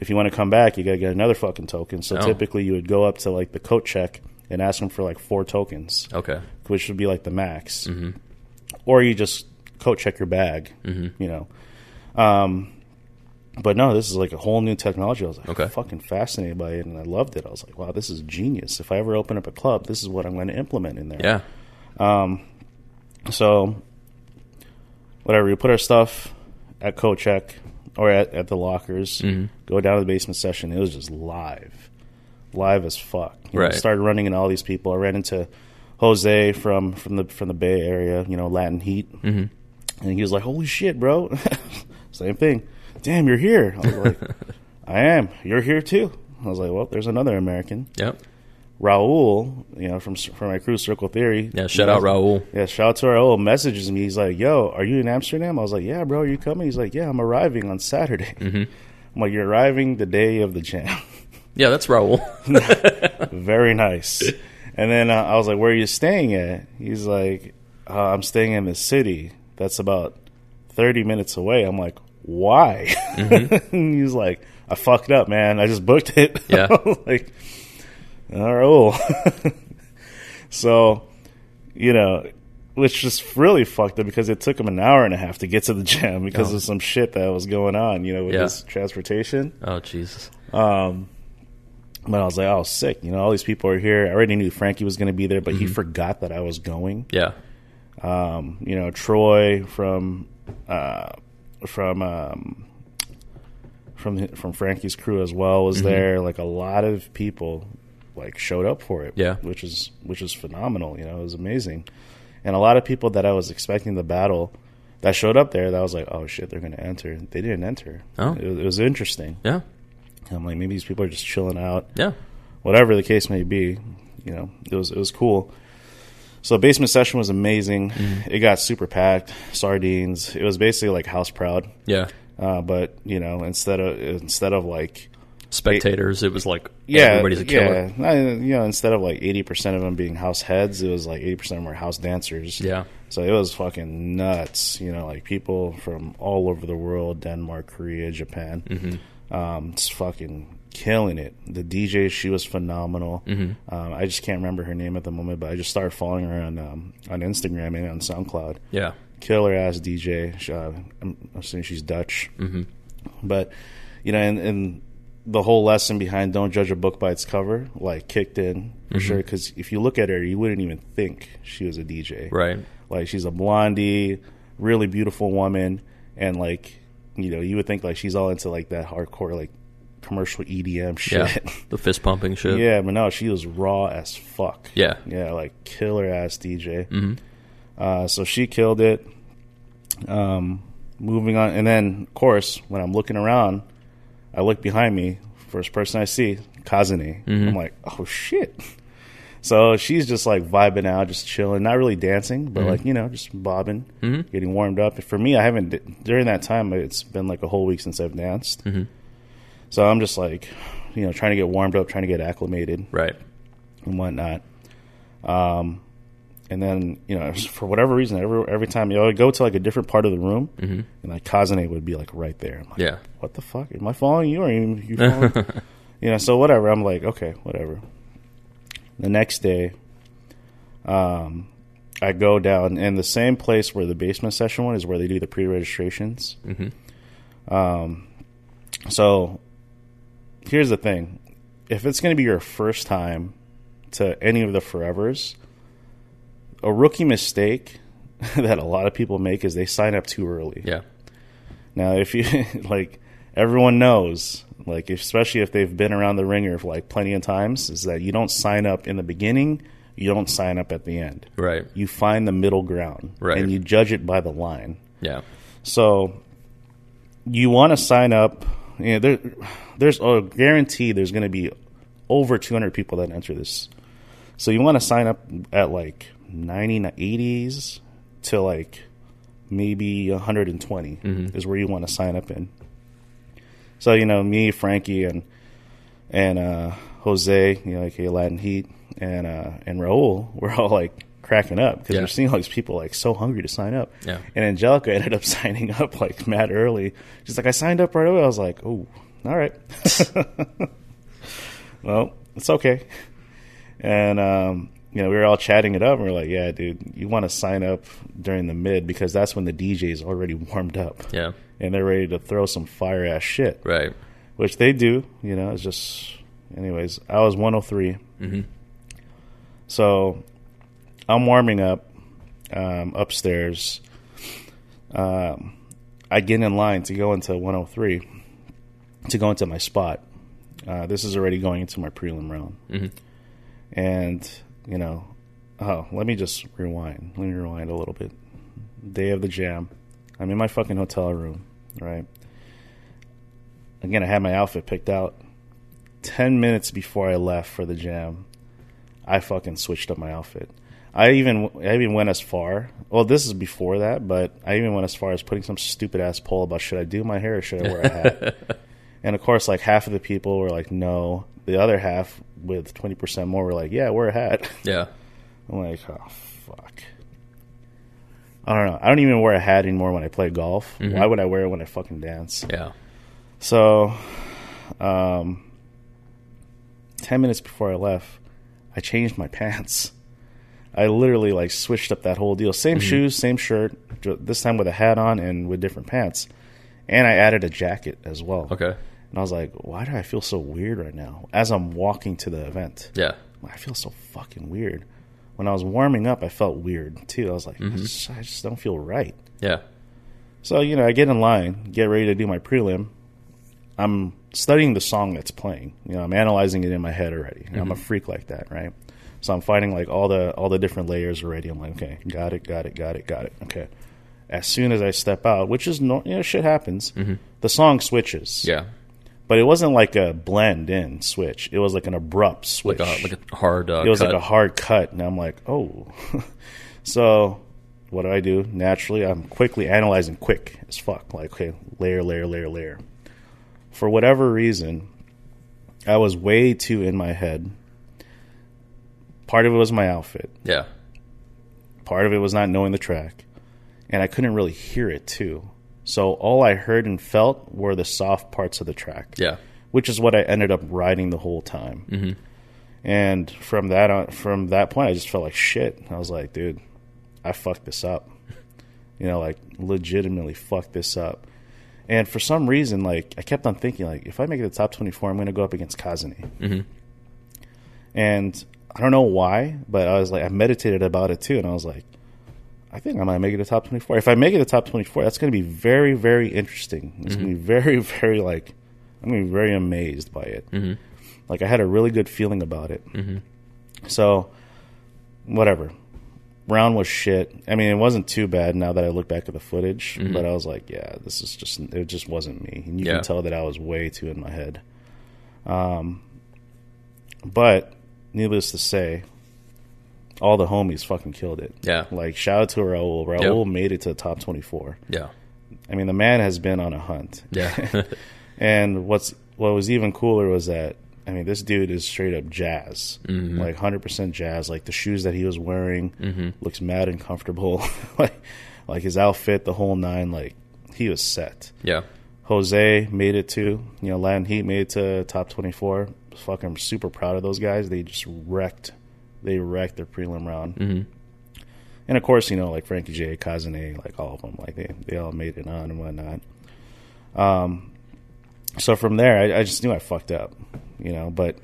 if you want to come back, you got to get another fucking token. So Oh. typically, you would go up to like the coat check and ask them for like four tokens, Okay. which would be like the max. Mm-hmm. Or you just coat check your bag, Mm-hmm. you know. Um, but no, this is like a whole new technology. I was like Okay. fucking fascinated by it, and I loved it. I was like, wow, this is genius. If I ever open up a club, this is what I'm going to implement in there. Yeah. Um, So, whatever, we put our stuff at coat check or at, at the lockers, Mm-hmm. go down to the basement session. It was just live, live as fuck. You know, started running into all these people. I ran into Jose from from the from the Bay Area, you know, Latin Heat, mm-hmm. and he was like, "Holy shit, bro!" Same thing. Damn, you're here. I was like, "I am. You're here too." I was like, "Well, there's another American." Yep. Raul, you know, from from my crew, Circle Theory. Yeah. Shout out Raul. Yeah, shout out to Raul. Messages me. He's like, "Yo, are you in Amsterdam?" I was like, "Yeah, bro. Are you coming?" He's like, "Yeah, I'm arriving on Saturday." Mm-hmm. I'm like, "You're arriving the day of the jam." Yeah, that's Raul. Very nice. And then uh, I was like, "Where are you staying at?" He's like, uh, "I'm staying in the city. That's about 30 minutes away." I'm like, "Why?" and he's like, "I fucked up, man. I just booked it." Yeah. like, all right. so, you know, which just really fucked up because it took him an hour and a half to get to the gym because Oh. of some shit that was going on, you know, with Yeah. his transportation. oh Jesus. But I was like, oh, sick. You know, all these people are here. I already knew Frankie was going to be there, but he forgot that I was going. Yeah. Um, you know, Troy from uh, from um, from from Frankie's crew as well was there. Like a lot of people like showed up for it. Yeah. which is which is phenomenal. You know, it was amazing, and a lot of people that I was expecting the battle that showed up there. That was like, oh shit, they're going to enter. They didn't enter. Oh. it, was- it was interesting. Yeah. And I'm like, maybe these people are just chilling out Yeah. whatever the case may be, you know, it was it was cool. So basement session was amazing. Mm-hmm. It got super packed, sardines. It was basically like house proud, Yeah. uh, but you know, instead of instead of like Spectators. It was like yeah, everybody's a killer. yeah, I- you know, instead of like eighty percent of them being house heads, it was like eighty percent of them were house dancers. Yeah. So it was fucking nuts. You know, like people from all over the world, Denmark, Korea, Japan. Mm-hmm. Um, it's fucking killing it. The DJ, she was phenomenal. Mm-hmm. Um, I just can't remember her name at the moment, but I just started following her on um, on Instagram and on SoundCloud. Yeah. Killer ass DJ. She, uh, I'm assuming she's Dutch. Mm-hmm. But you know, and, and the whole lesson behind "Don't judge a book by its cover" like kicked in for Mm-hmm. sure. Because if you look at her, you wouldn't even think she was a DJ. Right. Like she's a blondie, really beautiful woman, and like you know, you would think like she's all into like that hardcore like commercial EDM shit. Yeah. The fist pumping shit. Yeah, but no, she was raw as fuck. Yeah. Yeah, like killer ass DJ. Mm-hmm. Uh, so she killed it. Um, moving on, and then of course when I'm looking around, I look behind me. First person I see, Kazane. Mm-hmm. I'm like, oh shit. So she's just like vibing out, just chilling, not really dancing, but mm-hmm. like you know, just bobbing, mm-hmm. getting warmed up. For me, I haven't during that time. It's been like a whole week since I've danced. So I'm just like, you know, trying to get warmed up, trying to get acclimated Right. and whatnot. Um, and then you know, for whatever reason, every every time you know, I would go to like a different part of the room, and like Kazane would be like right there. I'm like, Yeah. what the fuck? Am I following you or you you following? you know, so whatever. I'm like, okay, whatever. The next day, um, I go down in the same place where the basement session one is where they do the pre-registrations. Mm-hmm. Um, so here's the thing: if it's going to be your first time to any of the Forevers, a rookie mistake that a lot of people make is they sign up too early. Yeah. Now, if you like, everyone knows, like, especially if they've been around the ringer for like plenty of times, is that you don't sign up in the beginning, you don't sign up at the end. Right. You find the middle ground, Right. and you judge it by the line. Yeah. So, you want to sign up. You know, there, there's a guarantee there's going to be over 200 people that enter this. So you want to sign up at like 90, 80s to like maybe 120 is where you want to sign up in. So you know, me, Frankie, and and uh, Jose, you know, like Latin Heat, and uh, and Raul, we're all like cracking up because Yeah. we're seeing all these people like so hungry to sign up. Yeah. And Angelica ended up signing up like mad early. She's like, I signed up right away. I was like, oh, all right. well, it's okay. And um, you know, we were all chatting it up, and we are like, "Yeah, dude, you want to sign up during the mid because that's when the DJ is already warmed up, Yeah. and they're ready to throw some fire ass shit." Right. which they do. You know, it's just, anyways. I was 103, Mhm. so I'm warming up um, upstairs. Um, I get in line to go into 103 to go into my spot. Uh, this is already going into my prelim round, Mhm. and you know, oh, let me just rewind. Let me rewind a little bit. Day of the jam. I'm in my fucking hotel room, right? Again, I had my outfit picked out. Ten minutes before I left for the jam, I fucking switched up my outfit. I even I even went as far. Well, this is before that, but I even went as far as putting some stupid ass poll about should I do my hair or should I wear a hat. and of course, like half of the people were like no. The other half, with twenty percent more, were like yeah, wear a hat. Yeah. I'm like oh fuck. I don't know. I don't even wear a hat anymore when I play golf. Mhm. Why would I wear it when I fucking dance? Yeah. So, um, 10 minutes before I left, I changed my pants. I literally like switched up that whole deal. Same shoes, same shirt, this time with a hat on and with different pants. And I added a jacket as well. Okay. And I was like, why do I feel so weird right now? As I'm walking to the event, Yeah. I feel so fucking weird. When I was warming up, I felt weird too. I was like, mm-hmm. I, just, I just don't feel right. Yeah. So, you know, I get in line, get ready to do my prelim. I'm studying the song that's playing. You know, I'm analyzing it in my head already. Know, I'm a mm-hmm. freak like that, right? So I'm finding like all the all the different layers already. I'm like, okay, got it, got it, got it, got it. Okay. As soon as I step out, which is no, you know, shit happens. Mm-hmm. The song switches. Yeah. But it wasn't like a blend in switch. It was like an abrupt switch Like a like a hard. Uh, it was cut. like a hard cut, and I'm like, oh. so, what do I do? Naturally, I'm quickly analyzing, quick as fuck. Like, okay, layer, layer, layer, layer. For whatever reason, I was way too in my head. Part of it was my outfit. Yeah. Part of it was not knowing the track, and I couldn't really hear it too. So all I heard and felt were the soft parts of the track Yeah. which is what I ended up riding the whole time. Mm-hmm. And from that on, from that point, I just felt like shit. I was like, dude, I fucked this up. You know, like legitimately fucked this up. And for some reason, like I kept on thinking, like if I make it the top twenty four, I'm going to go up against Kazane. Mhm. And I don't know why, but I was like, I meditated about it too, and I was like, I think I might make it the top 24. If I make it the top 24, that's going to be very, very interesting. It's going to be very, very like, I'm going to be very amazed by it. Mhm. Like, I had a really good feeling about it. Mhm. So, whatever. Round was shit. I mean, it wasn't too bad now that I look back at the footage, but I was like, yeah, this is just, it just wasn't me. And you Yeah. can tell that I was way too in my head. Um, but, needless to say, all the homies fucking killed it. Yeah. Like shout out to Raul. Raul made it to the top twenty four. Yeah. I mean, the man has been on a hunt. Yeah. And what's what was even cooler was that I mean, this dude is straight up jazz, mm-hmm. like hundred percent jazz. Like the shoes that he was wearing mm-hmm. looks mad and comfortable. like, like his outfit, the whole nine. Like he was set. yeah. Jose made it to, You know, Latin Heat made it to top twenty four. Fucking super proud of those guys. They just wrecked. They wrecked their prelim round. Mhm. And of course, you know, like Frankie J, Kazane, like all of them, like they they all made it on and whatnot. Um, so from there, I, I just knew I fucked up, you know. But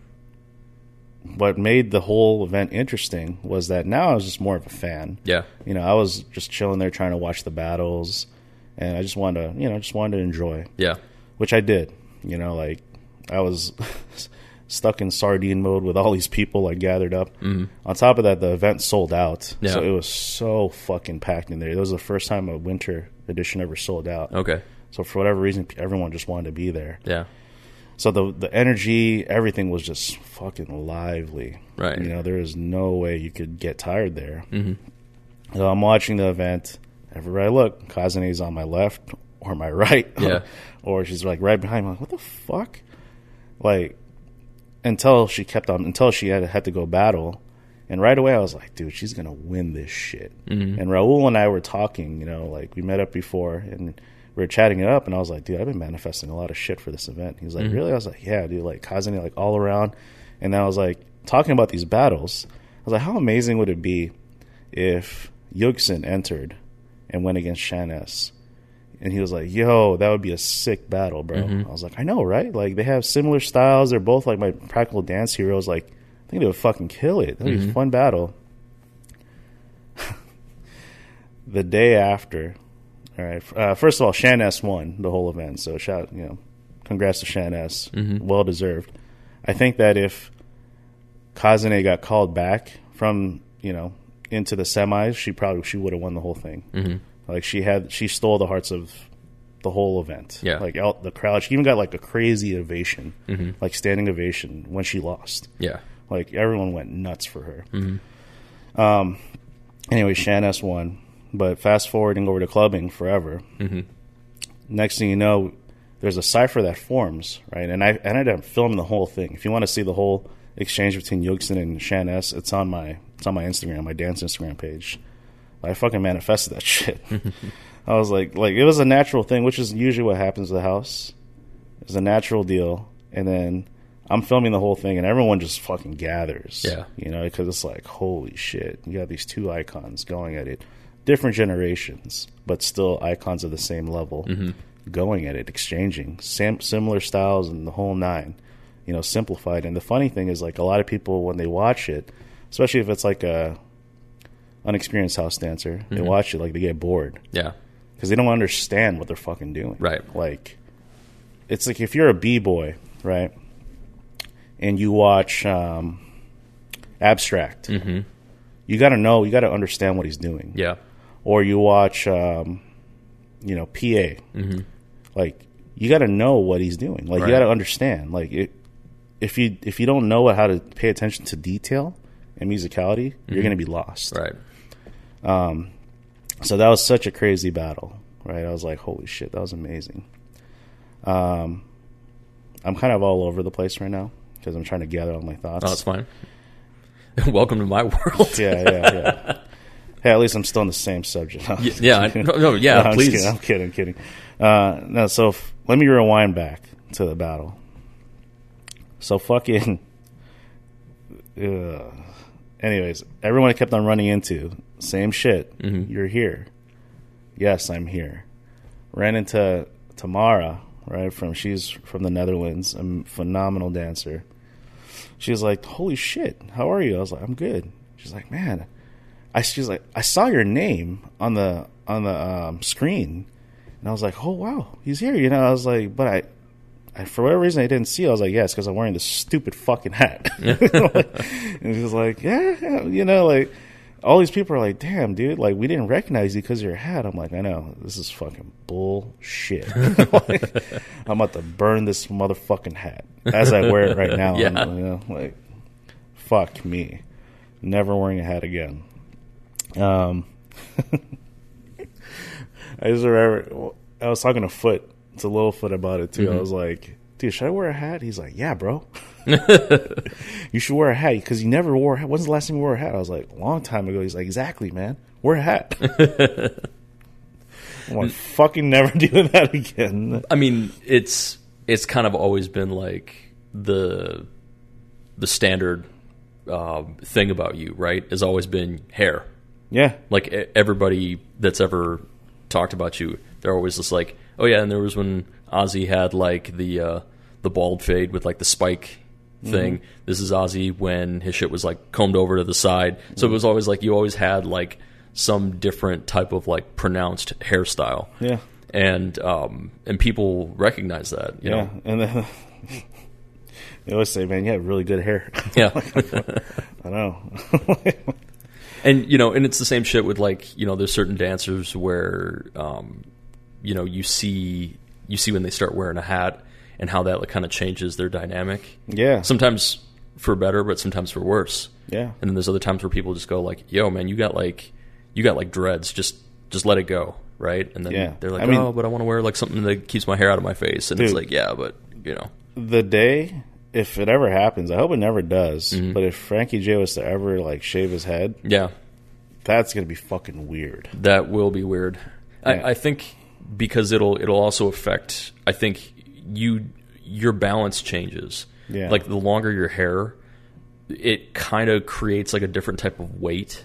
what made the whole event interesting was that now I was just more of a fan. Yeah. You know, I was just chilling there trying to watch the battles, and I just wanted to, you know, just wanted to enjoy, Yeah. which I did. You know, like I was stuck in sardine mode with all these people like gathered up. Mm. On top of that, the event sold out, Yeah. so it was so fucking packed in there. It was the first time a winter edition ever sold out. Okay. So for whatever reason, everyone just wanted to be there. Yeah. So the the energy, everything was just fucking lively. Right. You know, there is no way you could get tired there. Mm-hmm. So I'm watching the event. Everywhere I look, Kazane's on my left or my right. Yeah. or she's like right behind me. I'm like, what the fuck? Like, until she kept on, until she had, had to go battle. And right away, I was like, dude, she's going to win this shit. Mm-hmm. And Raul and I were talking, you know, like we met up before and we were chatting it up, and I was like, dude, I've been manifesting a lot of shit for this event. He's like, really? I was like, yeah, dude, like Kazane like all around. And then I was like, talking about these battles. I was like, how amazing would it be if Yugson entered and went against Shan S? And he was like, yo, that would be a sick battle, bro. Mm-hmm. I was like, I know, right? Like, they have similar styles. They're both like my practical dance heroes. Like, I think they would fucking kill it. That would be a mm-hmm. fun battle. the day after, all right. Uh, first of all, Shan S won the whole event, so shout, you know, congrats to Shan S, mm-hmm. well deserved. I think that if Kazane got called back from you know into the semis, she probably she would have won the whole thing. Mm-hmm. Like she had, she stole the hearts of the whole event. Yeah. like out the crowd. She even got like a crazy ovation, like standing ovation when she lost. Yeah. Like everyone went nuts for her. Um, anyway, Shan S won, but fast forwarding over to clubbing forever. Next thing you know, there's a cipher that forms, right? And I, I ended up filming the whole thing. If you want to see the whole exchange between Yugson and Shan S, it's on my it's on my Instagram, my dance Instagram page. I fucking manifested that shit. I was like, like it was a natural thing, which is usually what happens to the house. It's a natural deal, and then I'm filming the whole thing, and everyone just fucking gathers. Yeah. you know, because it's like, holy shit, you got these two icons going at it, different generations, but still icons of the same level, mm-hmm. going at it, exchanging sam- similar styles and the whole nine. You know, simplified. And the funny thing is, like, a lot of people when they watch it, especially if it's like a unexperienced house dancer, they watch it like they get bored Yeah. because they don't understand what they're fucking doing. Right. Like, it's like if you're a b boy, right, and you watch um, Abstract, you got to know, you got to understand what he's doing. Yeah. Or you watch, um, you know, PA, like you got to know what he's doing. Like Right. you got to understand. Like it, if you if you don't know how to pay attention to detail and musicality, you're going to be lost. Right. So that was such a crazy battle, right? I was like, holy shit, that was amazing. Um, I'm kind of all over the place right now because I'm trying to gather all my thoughts. Oh, that's fine. Welcome to my world. yeah, yeah, yeah. hey, at least I'm still on the same subject. Yeah, I- no, no, yeah, I'm please. Kidding, I'm kidding. Kidding. Uh, no, so f- let me rewind back to the battle. So fucking. Uh, anyways, everyone I kept on running into same shit. Mm-hmm. You're here. Yes, I'm here. Ran into Tamara, right? From she's from the Netherlands, a phenomenal dancer. She was like, "Holy shit, how are you?" I was like, "I'm good." She's like, "Man, I she's like, I saw your name on the on the um, screen, and I was like, oh wow, he's here. You know, I was like, but I for whatever reason I didn't see. it. I was like, yes, because I'm wearing this stupid fucking hat. and he was like, yeah, yeah, you know, like all these people are like, damn, dude, like we didn't recognize you because of your hat. I'm like, I know, this is fucking bullshit. Like, I'm about to burn this motherfucking hat as I wear it right now. Yeah. You know, like, fuck me, never wearing a hat again. Um, I just remember I was talking to Foot, to Littlefoot about it too. I was like, "Dude, should I wear a hat?" He's like, "Yeah, bro. you should wear a hat because you never wore. a hat. When's the last time you wore a hat?" I was like, "A long time ago." He's like, "Exactly, man. Wear a hat." I'm like, "Fucking never doing that again." I mean, it's it's kind of always been like the the standard uh, thing about you, right? Has always been hair. Yeah, Like everybody that's ever talked about you, they're always just like, oh yeah. And there was when Ozzy had like the uh, the bald fade with like the spike thing. This is Ozzy when his shit was like combed over to the side. So it was always like you always had like some different type of like pronounced hairstyle. yeah, and um, and people recognize that. You yeah. know, And then they always say, "Man, you have really good hair." yeah, I know. and you know, and it's the same shit with like you know, there's certain dancers where um, you know you see you see when they start wearing a hat and how that like, kind of changes their dynamic. yeah, Sometimes for better, but sometimes for worse. yeah. And then there's other times where people just go like, "Yo, man, you got like you got like dreads. Just just let it go." Right, and then Yeah. they're like, I mean- "Oh, but I want to wear like something that keeps my hair out of my face." And it's like, "Yeah, but you know, the day if it ever happens, I hope it never does. Mm-hmm. But if Frankie J was to ever like shave his head, yeah, that's gonna be fucking weird. That will be weird. Yeah. I, I think because it'll it'll also affect. I think you your balance changes. Yeah. Like the longer your hair, it kind of creates like a different type of weight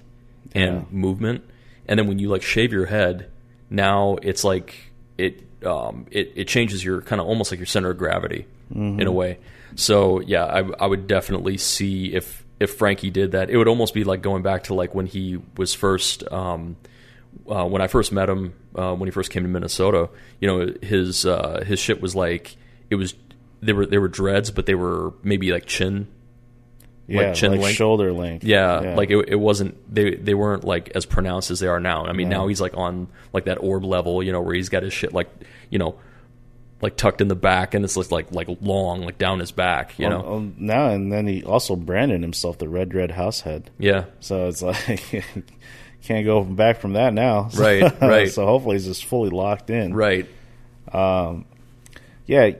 and Yeah. movement. And then when you like shave your head, now it's like it um, it it changes your kind of almost like your center of gravity in a way. So yeah, I, I would definitely see if if Frankie did that, it would almost be like going back to like when he was first. Um, uh, when I first met him, uh, when he first came to Minnesota, you know, his uh, his shit was like it was they were they were dreads, but they were maybe like chin. yeah, like chin length. shoulder length. Yeah, like it, it wasn't they they weren't like as pronounced as they are now. I mean, now he's like on like that orb level, you know, where he's got his shit like you know, like tucked in the back, and it's just like like long, like down his back, you know. Um, now and then he also branded himself the Red Red Househead. Yeah, So it's like can't go back from that now. Right, right. so hopefully he's just fully locked in. right. Um, Yeah,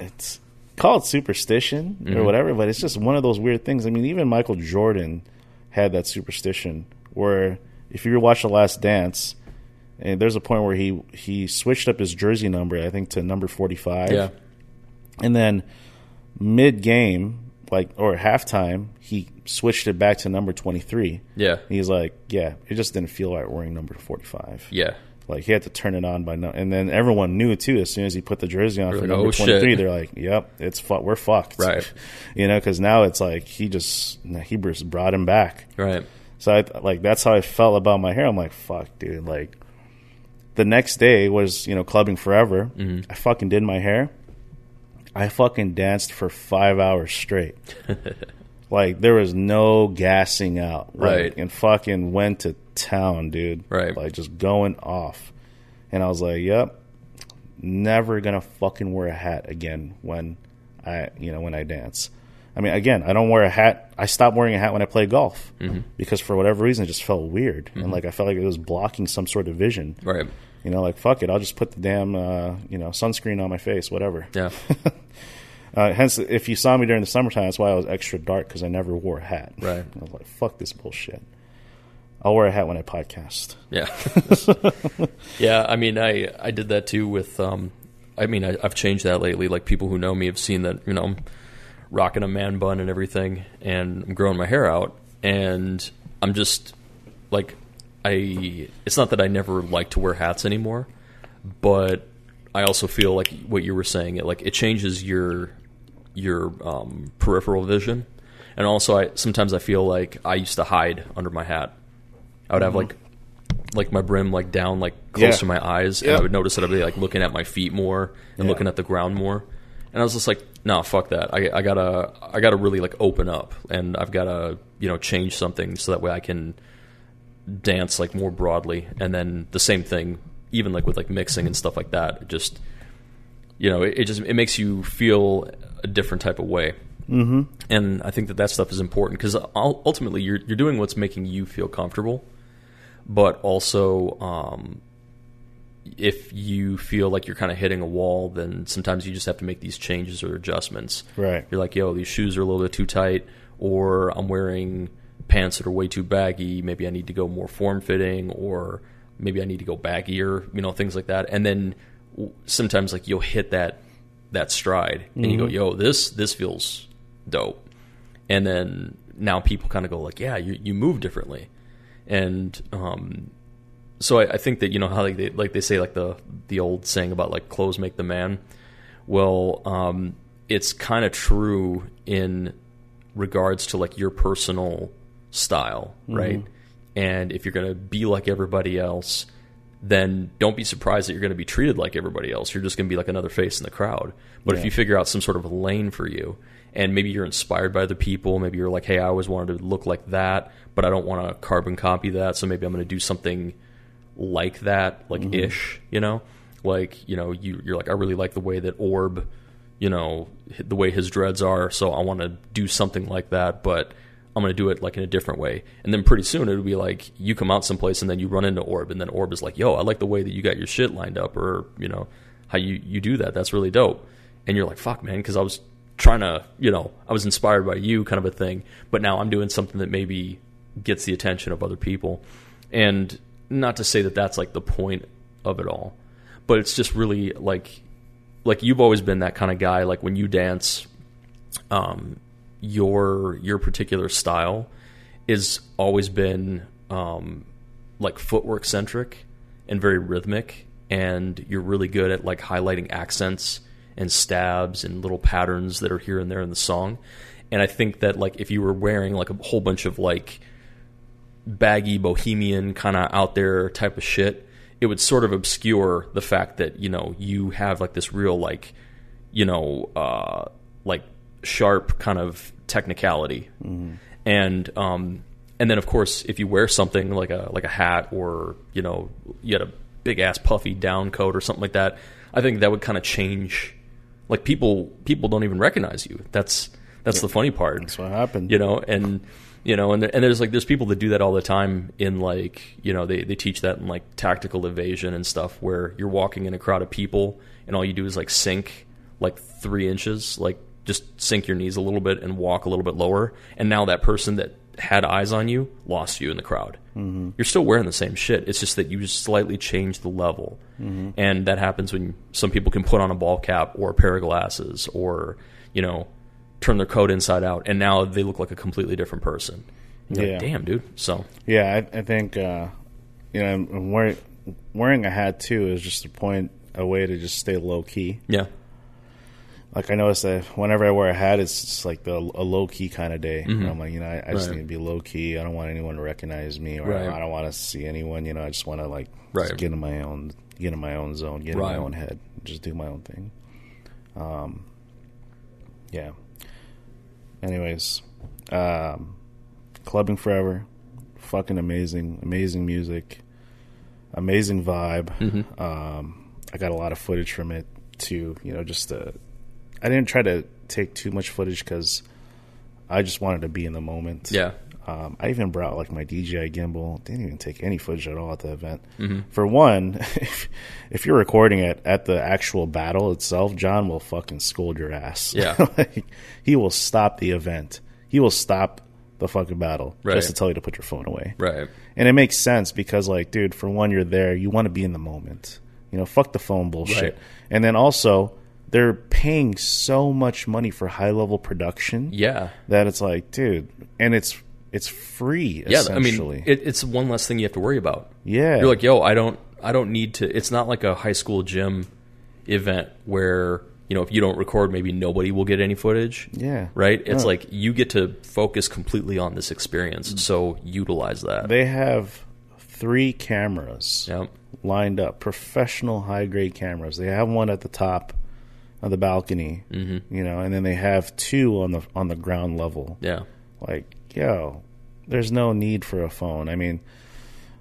it's called superstition Mm-hmm. or whatever, but it's just one of those weird things. I mean, even Michael Jordan had that superstition where if you watch The Last Dance, and there's a point where he he switched up his jersey number, I think, to number forty five. Yeah, And then mid game, like or halftime, he switched it back to number twenty three. yeah, He's like, yeah, it just didn't feel right wearing number forty five. yeah. Like he had to turn it on by no, and then everyone knew too. As soon as he put the jersey on for like, number "Oh, twenty three, shit." they're like, "Yep, it's fu- we're fucked." Right. You know, because now it's like he just he just brought him back. Right. So I like that's how I felt about my hair. I'm like, fuck, dude. Like the next day was you know clubbing forever. Mm-hmm. I fucking did my hair. I fucking danced for five hours straight. like there was no gassing out. Like, Right. And fucking went to town, dude. Right. Like just going off. And I was like, yep, never gonna fucking wear a hat again when I you know when I dance. I mean, again, I don't wear a hat. I stopped wearing a hat when I play golf mm-hmm. because for whatever reason, it just felt weird and mm-hmm. like I felt like it was blocking some sort of vision. Right. You know, like fuck it, I'll just put the damn uh, you know sunscreen on my face, whatever. Yeah. Uh, hence, if you saw me during the summertime, that's why I was extra dark because I never wore a hat. Right. I was like, fuck this bullshit. I'll wear a hat when I podcast. Yeah. yeah, I mean I I did that too with um I mean I I've changed that lately. Like people who know me have seen that, you know, I'm rocking a man bun and everything and I'm growing my hair out and I'm just like I it's not that I never like to wear hats anymore, but I also feel like what you were saying, it like it changes your your um, peripheral vision, and also I sometimes I feel like I used to hide under my hat. I would have like like my brim like down like close Yeah. to my eyes, and I would notice that I'd be like looking at my feet more and Yeah. looking at the ground more. And I was just like, no, fuck that. I, I gotta I gotta really like open up, and I've gotta you know change something so that way I can dance like more broadly. And then the same thing, even like with like mixing and stuff like that. It just you know, it, it just it makes you feel a different type of way. Mm-hmm. And I think that that stuff is important because ultimately you're you're doing what's making you feel comfortable, but also um, if you feel like you're kind of hitting a wall, then sometimes you just have to make these changes or adjustments. Right. You're like, yo, these shoes are a little bit too tight, or I'm wearing pants that are way too baggy. Maybe I need to go more form fitting, or maybe I need to go baggier. You know, things like that. And then sometimes like you'll hit that that stride, and you go, yo, this this feels dope. And then now people kind of go like, yeah, you you move differently, and um, so I, I think that you know how like they like they say like the the old saying about like clothes make the man. Well, um, it's kind of true in regards to like your personal style, mm-hmm. right? And if you're going to be like everybody else, then don't be surprised that you're going to be treated like everybody else. You're just going to be like another face in the crowd. But if you figure out some sort of a lane for you, and maybe you're inspired by the people, maybe you're like, hey, I always wanted to look like that, but I don't want to carbon copy that, so maybe I'm going to do something like that, like mm-hmm. ish, you know, like you know, you you're like, I really like the way that Orb, you know, the way his dreads are, so I want to do something like that, but I'm going to do it like in a different way. And then pretty soon it'll be like you come out someplace and then you run into Orb, and then Orb is like, Yo, I like the way that you got your shit lined up, or you know, how you you do that. That's really dope. And you're like, Fuck, man, because I was trying to, you know, I was inspired by you, kind of a thing. But now I'm doing something that maybe gets the attention of other people. And not to say that that's like the point of it all, but it's just really like like you've always been that kind of guy. Like when you dance, um, your your particular style is always been um, like footwork centric and very rhythmic, and you're really good at like highlighting accents and stabs and little patterns that are here and there in the song. And I think that like if you were wearing like a whole bunch of like baggy bohemian kind of out there type of shit, it would sort of obscure the fact that you know you have like this real like you know uh, like sharp kind of technicality, mm-hmm. and um, and then of course if you wear something like a like a hat or you know you had a big ass puffy down coat or something like that, I think that would kind of change. Like people people don't even recognize you. That's that's yeah. the funny part. That's what happened. You know, and you know, and and there's like there's people that do that all the time in like you know they they teach that in like tactical evasion and stuff where you're walking in a crowd of people and all you do is like sink like three inches, like just sink your knees a little bit and walk a little bit lower, and now that person that had eyes on you lost you in the crowd. Mm-hmm. You're still wearing the same shit. It's just that you just slightly change the level, mm-hmm. and that happens when some people can put on a ball cap or a pair of glasses or you know turn their coat inside out, and now they look like a completely different person. You're yeah, like, damn, dude. So yeah, I, I think uh, you know wearing wearing a hat too is just a point a way to just stay low key. Yeah. Like I notice that whenever I wear a hat, it's just like the, a low key kind of day. Mm-hmm. I'm like, you know, I, I just right. need to be low key. I don't want anyone to recognize me, or right. I don't want to see anyone. You know, I just want to like right. get in my own, get in my own zone, get in my own head, just do my own thing. Um, yeah, anyways, um, clubbing forever, fucking amazing, amazing music, amazing vibe. Mm-hmm. Um, I got a lot of footage from it too. You know, just uh, I didn't try to take too much footage because I just wanted to be in the moment. Yeah. Um, I even brought like my DJI gimbal. Didn't even take any footage at all at the event. Mm-hmm. For one, if, if, you're recording it at the actual battle itself, John will fucking scold your ass. Yeah, like, he will stop the event. He will stop the fucking battle right. just to tell you to put your phone away. Right. And it makes sense because, like, dude, for one, you're there. You want to be in the moment. You know, fuck the phone bullshit. Right. And then also, they're paying so much money for high level production. Yeah. That it's like, dude, and it's it's free. Essentially. Yeah, I mean, it, it's one less thing you have to worry about. Yeah, you're like, yo, I don't, I don't need to. It's not like a high school gym event where you know if you don't record, maybe nobody will get any footage. Yeah, right. It's like you get to focus completely on this experience, so utilize that. They have three cameras yep. lined up, professional high grade cameras. They have one at the top of the balcony, mm-hmm. you know, and then they have two on the on the ground level. Yeah, like yo, there's no need for a phone. I mean,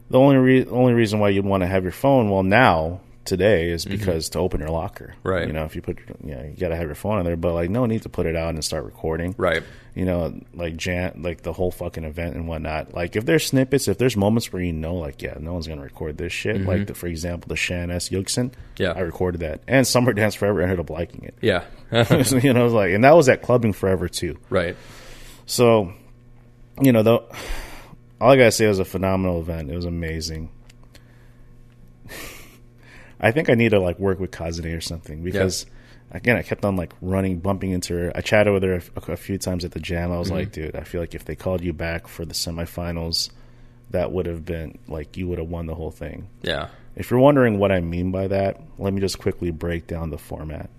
the only re- only reason why you'd want to have your phone, well, now today is mm-hmm. because mm-hmm. to open your locker, right? You know, if you put, you know, you got to have your phone on there, but like, no need to put it out and start recording, right? You know, like Jan, like the whole fucking event and whatnot. Like, if there's snippets, if there's moments where you know, like, yeah, no one's gonna record this shit. Mm-hmm. Like, the, for example, the Shan S. Yugson, yeah, I recorded that, and Summer Dance Forever ended up liking it, yeah. you know, like, and that was at Clubbing Forever too, right? So you know, though, all I gotta say was a phenomenal event. It was amazing. I think I need to like work with Kazane or something because yeah. again, I kept on like running, bumping into her. I chatted with her a, a few times at the jam. I was mm-hmm. like, dude, I feel like if they called you back for the semifinals, that would have been like you would have won the whole thing. Yeah. If you're wondering what I mean by that, let me just quickly break down the format.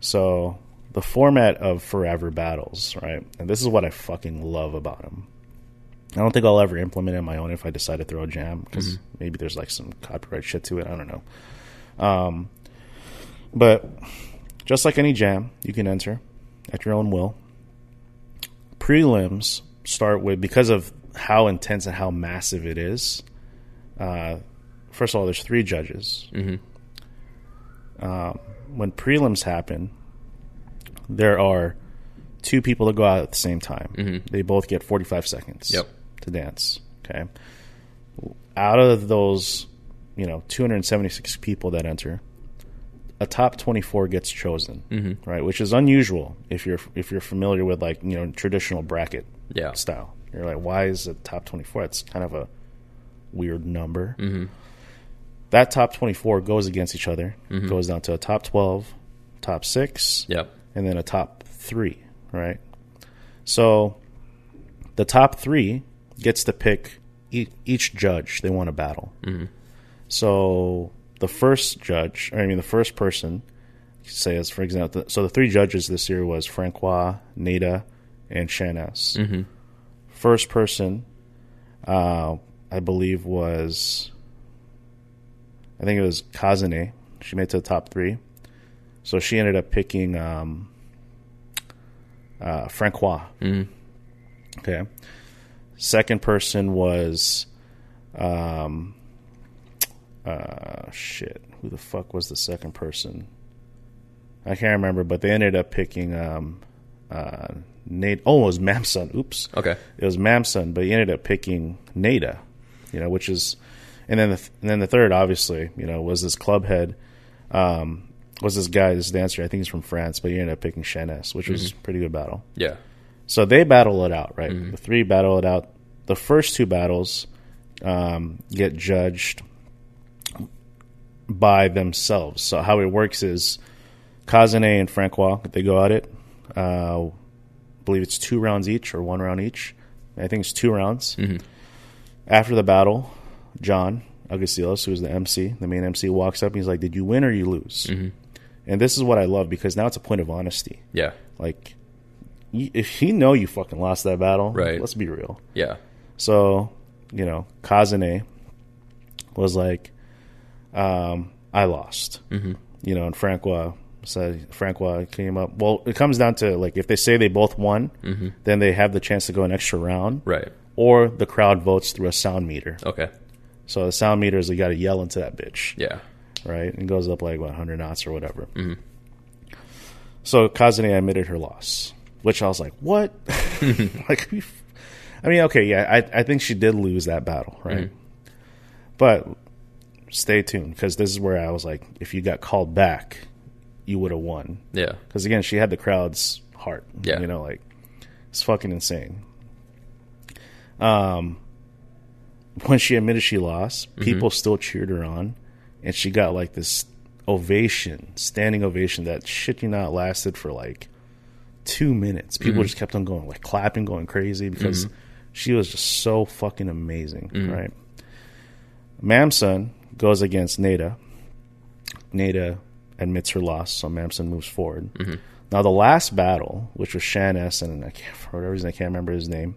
So the format of Forever Battles, right? And this is what I fucking love about them. I don't think I'll ever implement it on my own if I decide to throw a jam because mm-hmm. maybe there's like some copyright shit to it. I don't know. Um, but just like any jam, you can enter at your own will. Prelims start with because of how intense and how massive it is. Uh, first of all, there's three judges. Mm-hmm. Um, when prelims happen, there are two people that go out at the same time. Mm-hmm. They both get 45 seconds yep. to dance. Okay. Out of those, you know, 276 people that enter, a top 24 gets chosen, mm-hmm. right? Which is unusual if you're if you're familiar with like, you know, traditional bracket yeah. style. You're like, why is it top 24? It's kind of a weird number. Mm-hmm. that top 24 goes against each other, Mm-hmm. goes down to a top 12, top six, Yep. and then a top three, right? So the top three gets to pick each judge they want to battle. So the first judge, or I mean the first person, say as for example, so the three judges this year was Francois, Nada, and Shan S. Mm-hmm. First person, uh, I believe was, I think it was Kazane. She made it to the top three. So she ended up picking um, uh, Francois. Mhm. Okay. Second person was, um, uh, shit. Who the fuck was the second person? I can't remember, but they ended up picking um, uh, Nate. Oh, it was Mamson. Oops Okay. it was Mamson, but he ended up picking Nada, you know, which is, and then the and then the third, obviously, you know, was this club head, um, was this guy, this dancer. I think he's from France, but he ended up picking Shan S, which was a pretty good battle. Yeah. So they battle it out, right? The three battle it out. The first two battles um, get judged by themselves. So how it works is Kazane and Francois they go at it. Uh, I believe it's two rounds each or one round each. I think it's two rounds. After the battle, John Augustilus, who's the MC, the main MC, walks up and he's like, "Did you win or you lose?" And this is what I love because now it's a point of honesty. Yeah. Like, if he know you fucking lost that battle, Right. Let's be real. Yeah. So, you know, Kazane was like, um, "I lost," mm-hmm. you know, and Francois said, "Francois came up." Well, it comes down to like if they say they both won, then they have the chance to go an extra round, Right. or the crowd votes through a sound meter. Okay. So the sound meter is you got to yell into that bitch Yeah. right? And goes up like what 100 knots or whatever. So Kazane admitted her loss, which I was like, what? like, I mean, okay, yeah, I I think she did lose that battle, right? But stay tuned because this is where I was like, if you got called back, you would have won. Yeah. Because again, she had the crowd's heart. Yeah. you know, like it's fucking insane. Um, when she admitted she lost, mm-hmm. people still cheered her on, and she got like this ovation, standing ovation that shit you not lasted for like two minutes. People mm-hmm. just kept on going, like clapping, going crazy because mm-hmm. she was just so fucking amazing, right? Mamson goes against Nada. Nada admits her loss, so Mamson moves forward. Now, the last battle, which was Shan S, and I can't, for whatever reason I can't remember his name.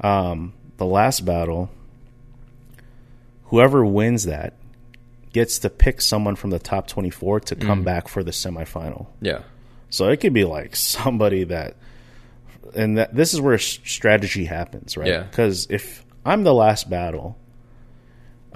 Um, the last battle, whoever wins that gets to pick someone from the top 24 to come back for the semifinal. Yeah. So it could be like somebody that, and that this is where strategy happens, right? Yeah. Because if I'm the last battle,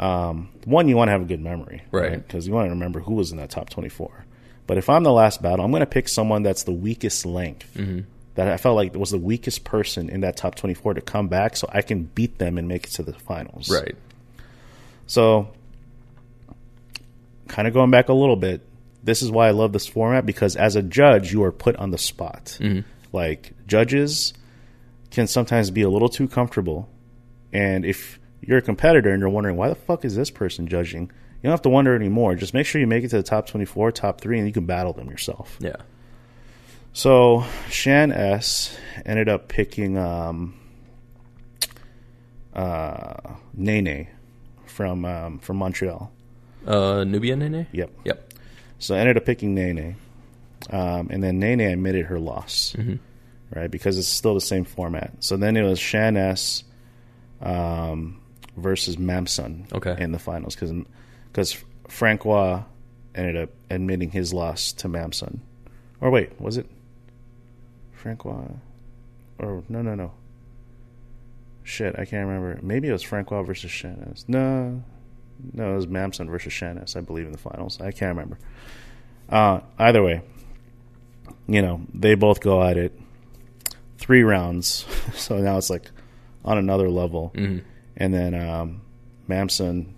um, one you want to have a good memory, Right. Because you want to remember who was in that top 24. But if I'm the last battle, I'm going to pick someone that's the weakest length. Mm-hmm. That I felt like was the weakest person in that top 24 to come back, so I can beat them and make it to the finals. Right. So, kind of going back a little bit, this is why I love this format because as a judge, you are put on the spot. Like, judges can sometimes be a little too comfortable. And if you're a competitor and you're wondering, why the fuck is this person judging? You don't have to wonder anymore. Just make sure you make it to the top 24, top three, and you can battle them yourself. Yeah. So Shan S ended up picking um, uh, Nene from um, from Montreal. Uh, Nubia Nene? Yep. Yep. So I ended up picking Nene, um, and then Nene admitted her loss, right? Because it's still the same format. So then it was Shan S um, versus Mamson Okay. in the finals because because Francois ended up admitting his loss to Mamson. Or wait, was it Francois? Or no, no, no. Shit, I can't remember. Maybe it was Francois versus Shan S. No, no, it was Mamson versus Shan S, I believe, in the finals. I can't remember. Uh, either way, you know, they both go at it three rounds. so now it's like on another level. Mhm. And then um, Mamson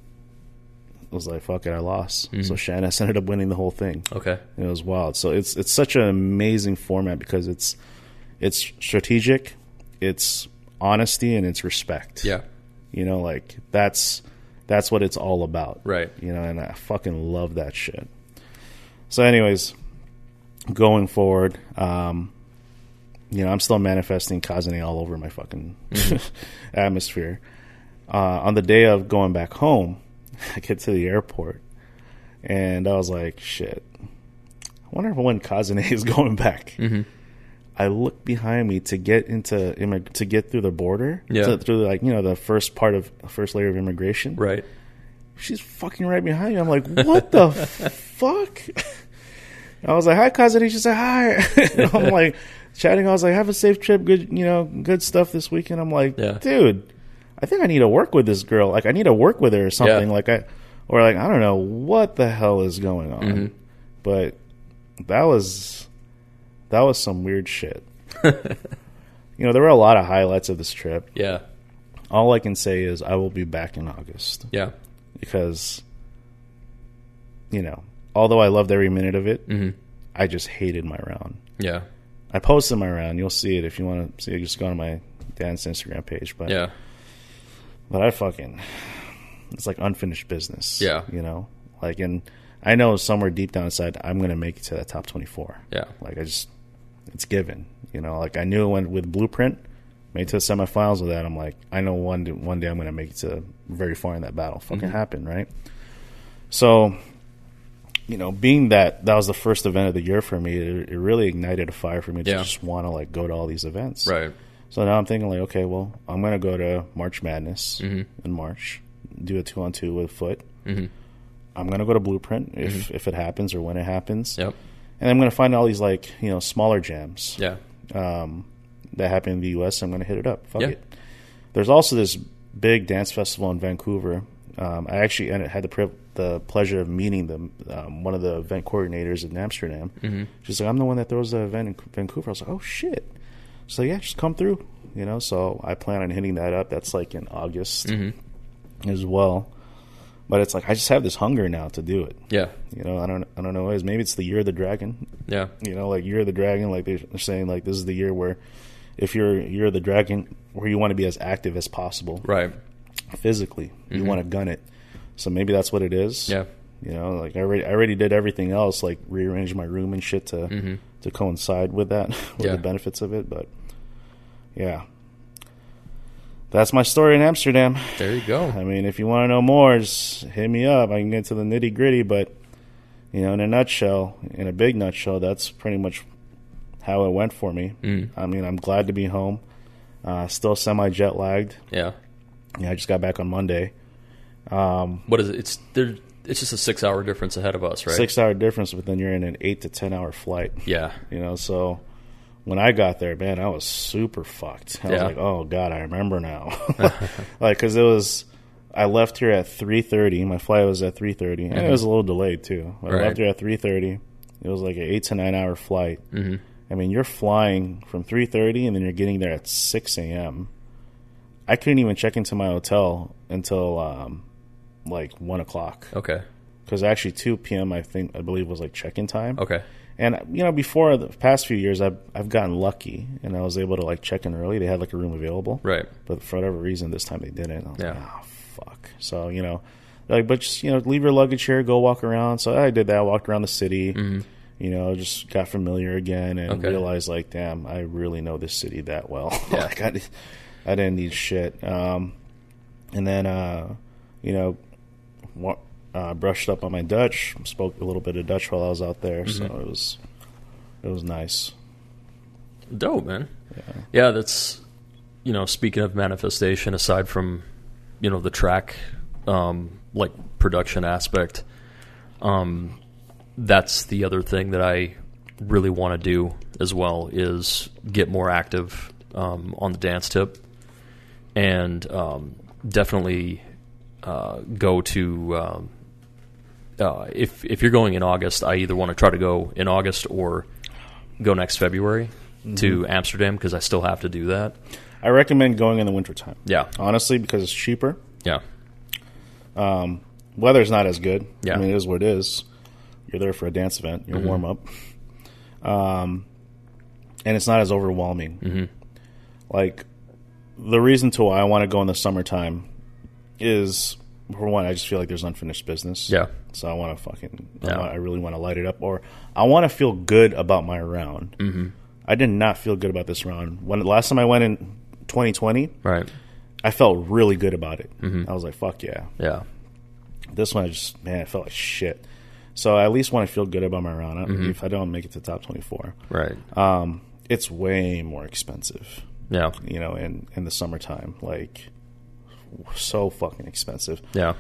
was like, fuck it, I lost. Mm-hmm. So Shan S ended up winning the whole thing. Okay. It was wild. So it's it's such an amazing format because it's it's strategic, it's honesty, and it's respect. Yeah. You know, like that's that's what it's all about. Right. You know, and I fucking love that shit. So, anyways, going forward, um, you know, I'm still manifesting Kazane all over my fucking atmosphere. Uh, on the day of going back home, I get to the airport, and I was like, shit. I wonder if when Kazane is going back. Mm-hmm. I look behind me to get into immig- to get through the border, Yeah. to, through like you know the first part of first layer of immigration. Right. She's fucking right behind me. I'm like, what the fuck? I was like, hi, Kazane. She said, hi. I'm like, chatting. I was like, have a safe trip. Good, you know, good stuff this weekend. I'm like, Yeah. dude, I think I need to work with this girl. Like, I need to work with her or something. Yeah. Like, I, or like, I don't know what the hell is going on. Mm-hmm. But that was, that was some weird shit. you know, there were a lot of highlights of this trip. Yeah. All I can say is I will be back in August Yeah. because you know although i loved every minute of it hmm i just hated my round Yeah. i posted my round you'll see it if you want to see it just go to my dance instagram page but Yeah. But i fucking it's like unfinished business Yeah. you know like and i know somewhere deep down inside i'm gonna make it to that top 24 Yeah. like i just it's given you know like i knew when with blueprint made to the semifinals with that i'm like i know one day, one day i'm gonna make it to very far in that battle fucking Mhm. happen right so you know being that that was the first event of the year for me it, it really ignited a fire for me to Yeah. just want to like go to all these events Right. So now i'm thinking like okay well i'm gonna go to march madness Mhm. in march do a two on two with foot hmm i'm gonna go to blueprint if Mm-hmm. if it happens or when it happens Yep. and i'm gonna find all these like you know smaller jams Yeah. um, that happen in the U.S. I'm going to hit it up. Fuck Yeah. it. There's also this big dance festival in Vancouver. Um, I actually had the the pleasure of meeting them, um, one of the event coordinators in Amsterdam. Mhm. She's like, I'm the one that throws the event in Vancouver. I was like, oh shit. So yeah, just come through. You know, so I plan on hitting that up. That's like in August hmm as well. But it's like I just have this hunger now to do it. Yeah. You know, I don't I don't know is. Maybe it's the year of the dragon. Yeah. You know, like Year of the Dragon, like they're saying, like this is the year where, if you're Year of the Dragon, where you want to be as active as possible Right. physically, you Mhm. want to gun it. So maybe that's what it is. Yeah. You know, like I already, I already did everything else, like rearrange my room and shit to hmm to coincide with that, with Yeah. the benefits of it. But yeah, that's my story in Amsterdam. There you go. I mean, if you want to know more, just hit me up. I can get to the nitty gritty, but you know, in a nutshell, in a big nutshell, that's pretty much how it went for me. Mm. I mean, I'm glad to be home. Uh, still semi jet lagged. Yeah. Yeah, I just got back on Monday. Um, What is it? It's there. It's just a six-hour difference ahead of us, right? Six hour difference, but then you're in an eight to ten hour flight. Yeah. You know, so when I got there, man, I was super fucked. I was like, oh god, I remember now. like, because it was, I left here at three thirty. My flight was at three and it Mhm. was a little delayed too. I Right. left here at three thirty. It was like an eight to nine hour flight. hmm I mean, you're flying from three thirty, and then you're getting there at six a.m. I couldn't even check into my hotel until um, like one o'clock Okay. because actually two p.m. I think I believe was like check-in time. Okay. And you know, before the past few years, I've I've gotten lucky, and I was able to like check in early. They had like a room available, Right. but for whatever reason, this time they didn't. I was like, Yeah. oh fuck. So you know, like, but just you know, leave your luggage here, go walk around. So I did that. I walked around the city. hmm You know, just got familiar again, and Okay. realized like, damn, I really know this city that well. Yeah. like I, did- I didn't need shit. Um, and then uh, you know, wa- uh, brushed up on my Dutch. Spoke a little bit of Dutch while I was out there, so Mhm. it was it was nice. Dope, man. Yeah. Yeah, that's you know, speaking of manifestation, aside from you know the track, um, like production aspect, um, that's the other thing that I really want to do as well is get more active um, on the dance tip, and um, definitely uh, go to. Uh, if if you're going in August, I either want to try to go in August or go next February to Amsterdam because I still have to do that. I recommend going in the wintertime. Yeah, Honestly, because it's cheaper. yeah, Um, weather's not as good. Yeah. I mean, it is what it is. You're there for a dance event. You're Mhm. warm up. Um, and it's not as overwhelming. hmm Like the reason to why I want to go in the summertime is for one, I just feel like there's unfinished business. Yeah. So I want to fucking, I, Yeah. want, I really want to light it up, or I want to feel good about my round. Mm-hmm. I did not feel good about this round. When last time I went in 2020, Right. I felt really good about it. Mm-hmm. I was like, fuck yeah. Yeah. This one, I just man, I felt like shit. So I at least want to feel good about my round. I- Mm-hmm. If I don't make it to top 24, Right. um, it's way more expensive. Yeah. You know, in in the summertime, like so fucking expensive. Yeah.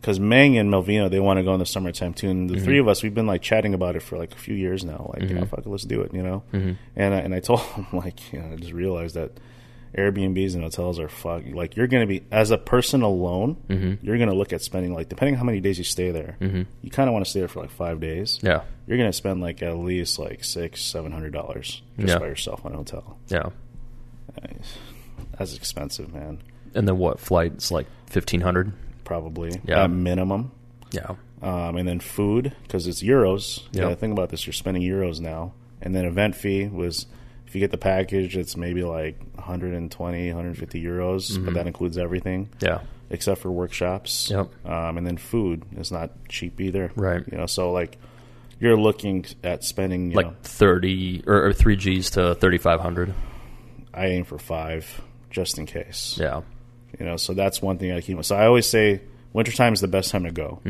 because Meng and Melvino they want to go in the summertime too. And the Mm-hmm. three of us we've been like chatting about it for like a few years now. Like, yeah, fuck it, let's do it. You know. Mm-hmm. And I, and I told him like, you know, I just realized that Airbnbs and hotels are fuck. Like you're gonna be as a person alone, Mm-hmm. you're gonna look at spending like depending on how many days you stay there. You kind of want to stay there for like five days. Yeah. You're gonna spend like at least like six, seven hundred dollars just Yeah. by yourself on a hotel. Yeah. That's expensive, man. And then what? Flight's like fifteen hundred. Probably Yeah. at minimum. Yeah. um, and then food because it's euros. Yeah. Yeah, think about this: you're spending euros now, and then event fee was if you get the package, it's maybe like 120, 150 euros, Mm-hmm. but that includes everything Yeah. except for workshops. Yep. Um, and then food is not cheap either. Right. You know, so like you're looking at spending. You Like know, thirty or, or three Gs to thirty five hundred. I aim for five just in case. Yeah. You know, so that's one thing I keep. So I always say wintertime is the best time to go.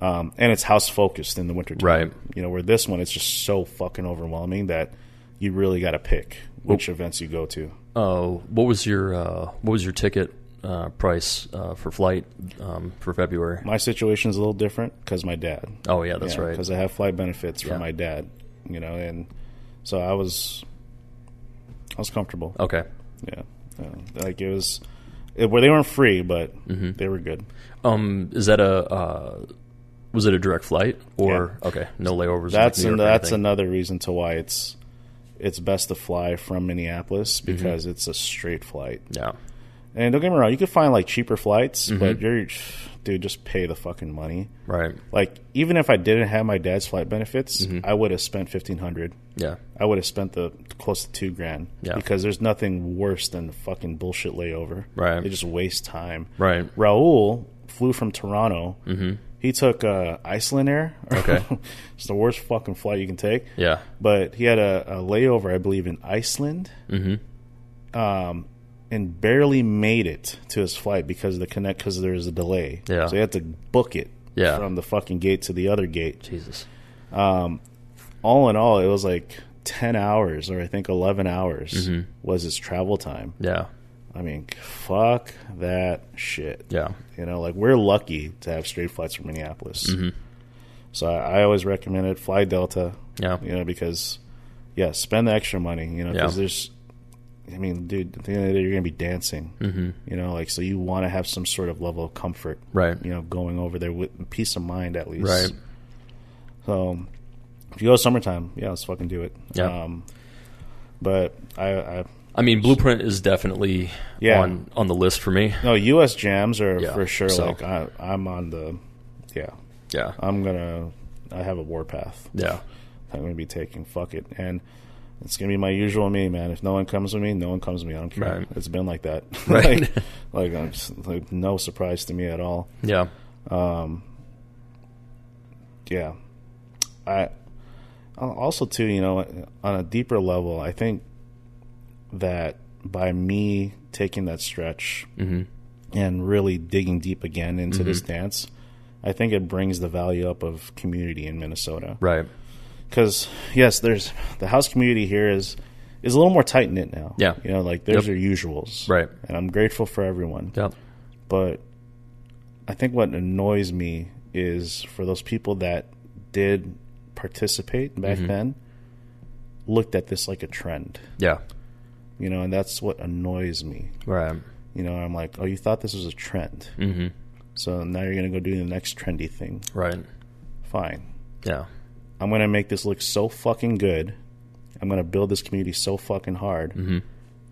Um, and it's house focused in the wintertime. Right. You know, where this one it's just so fucking overwhelming that you really got to pick which events you go to. Oh, what was your uh, what was your ticket uh, price uh, for flight um, for February? My situation is a little different because my dad. Oh yeah, that's right. Because I have flight benefits Yeah. from my dad. You know, and so I was, I was comfortable. Okay. Yeah. Yeah. Like it was, it, where they weren't free, but Mm-hmm. they were good. Um, is that a uh, was it a direct flight or okay? No layovers. That's like an, that's another reason to why it's it's best to fly from Minneapolis Mm-hmm. because it's a straight flight. yeah. And don't get me wrong, you could find like cheaper flights, Mm-hmm. but you're dude, just pay the fucking money. Right. Like even if I didn't have my dad's flight benefits, Mm-hmm. I would have spent fifteen hundred. Yeah. I would have spent the close to two grand. Yeah. Because there's nothing worse than fucking bullshit layover. Right. They just waste time. Right. Raul flew from Toronto. Mm-hmm. He took uh, Icelandair. Okay. it's the worst fucking flight you can take. Yeah. But he had a, a layover, I believe, in Iceland. Mm-hmm. Um, and barely made it to his flight because of the connect because there was a delay. Yeah. So he had to book it. Yeah. From the fucking gate to the other gate. Jesus. Um, All in all, it was like ten hours, or I think eleven hours, Mm-hmm. was his travel time. Yeah. I mean, fuck that shit. Yeah. You know, like we're lucky to have straight flights from Minneapolis. Mm-hmm. So I, I always recommend it. Fly Delta. Yeah. You know, because yeah, spend the extra money. You know, because Yeah. there's, I mean, dude, at the end of the day, you're gonna be dancing. Mm-hmm. You know, like so you want to have some sort of level of comfort. Right. You know, going over there with peace of mind at least. Right. So if you go summertime, yeah, let's fucking do it. Yeah. Um, but I, I I mean, Blueprint is definitely Yeah. on on the list for me. no U.S. jams are Yeah, for sure. so- Like I, I'm on the, yeah. Yeah. I'm gonna. I have a warpath. Yeah. I'm gonna be taking. Fuck it, and it's gonna be my usual me, man. If no one comes with me, no one comes with me. I don't care. Right. It's been like that. Right. like, like, just, like no surprise to me at all. Yeah. Um, yeah. I also too, you know, on a deeper level, I think that by me taking that stretch mm-hmm. and really digging deep again into this mm-hmm. dance, I think it brings the value up of community in Minnesota. Right. Because yes, there's the house community here is is a little more tight knit now. Yeah. you know, like there's Yep. your usuals, Right. And I'm grateful for everyone, Yeah. but I think what annoys me is for those people that did participate back then looked at this like a trend, Yeah. you know, and that's what annoys me. Right. You know, I'm like, oh, you thought this was a trend, Mm-hmm. so now you're gonna go do the next trendy thing. Right. Fine, Yeah. I'm gonna make this look so fucking good. I'm gonna build this community so fucking hard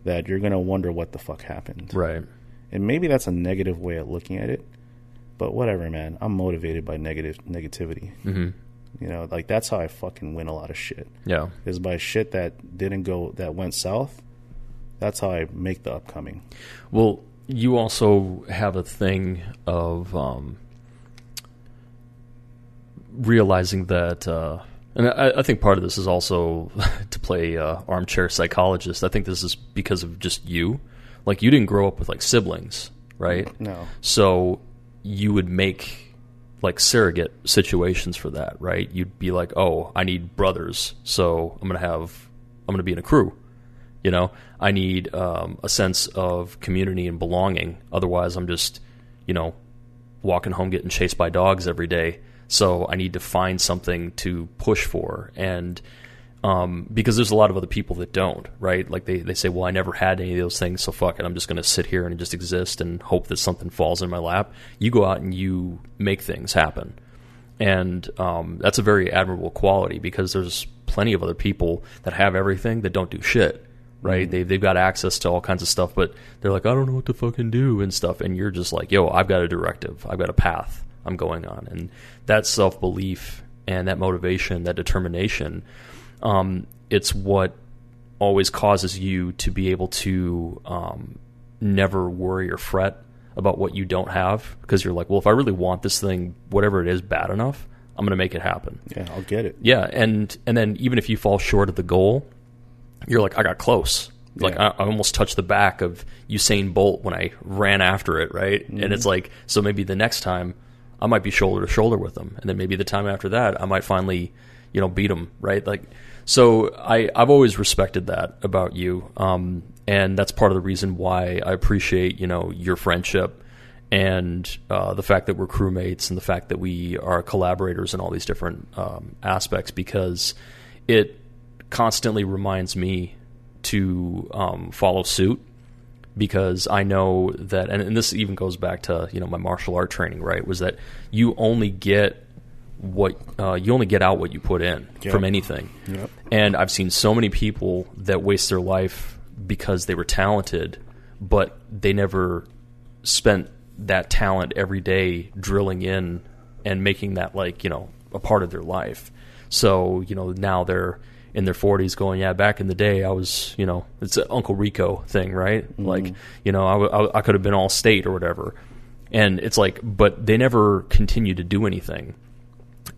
that you're gonna wonder what the fuck happened. Right. And maybe that's a negative way of looking at it, but whatever, man. I'm motivated by negative negativity. Mm-hmm. You know, like that's how I fucking win a lot of shit. Yeah. Is by shit that didn't go that went south. That's how I make the upcoming. Well, you also have a thing of um, realizing that, uh, and I, I, think part of this is also to play uh, armchair psychologist. I think this is because of just you. Like you didn't grow up with like siblings, right? No. So you would make like surrogate situations for that, right? You'd be like, "Oh, I need brothers, so I'm gonna have, I'm gonna be in a crew." You know, I need um, a sense of community and belonging. Otherwise, I'm just, you know, walking home getting chased by dogs every day. So I need to find something to push for. And um, because there's a lot of other people that don't, right? Like they, they say, well, I never had any of those things, so fuck it. I'm just going to sit here and just exist and hope that something falls in my lap. You go out and you make things happen. And um, that's a very admirable quality because there's plenty of other people that have everything that don't do shit right? Mm-hmm. They they've got access to all kinds of stuff, but they're like, I don't know what to fucking do and stuff. And you're just like, yo, I've got a directive, I've got a path I'm going on, and that self belief and that motivation, that determination, um, it's what always causes you to be able to um, never worry or fret about what you don't have because you're like, well, if I really want this thing, whatever it is, bad enough, I'm going to make it happen. Yeah, I'll get it. Yeah, and and then even if you fall short of the goal, you're like, I got close. Like yeah. I, I, almost touched the back of Usain Bolt when I ran after it, right? Mm-hmm. And it's like, so maybe the next time I might be shoulder to shoulder with them, and then maybe the time after that I might finally, you know, beat them, right? Like, so I I've always respected that about you, um, and that's part of the reason why I appreciate you know your friendship and uh, the fact that we're crewmates and the fact that we are collaborators in all these different um, aspects because it constantly reminds me to um, follow suit because I know that, and, and, this even goes back to you know my martial art training, right? Was that you only get what uh, you only get out what you put in yep. from anything, yep. and I've seen so many people that waste their life because they were talented, but they never spent that talent every day drilling in and making that like you know a part of their life. So you know now they're in their 40s going, yeah, back in the day, I was, you know, it's an Uncle Rico thing, right? Mm-hmm. Like, you know, I, I, I could have been all state or whatever. And it's like, but they never continue to do anything.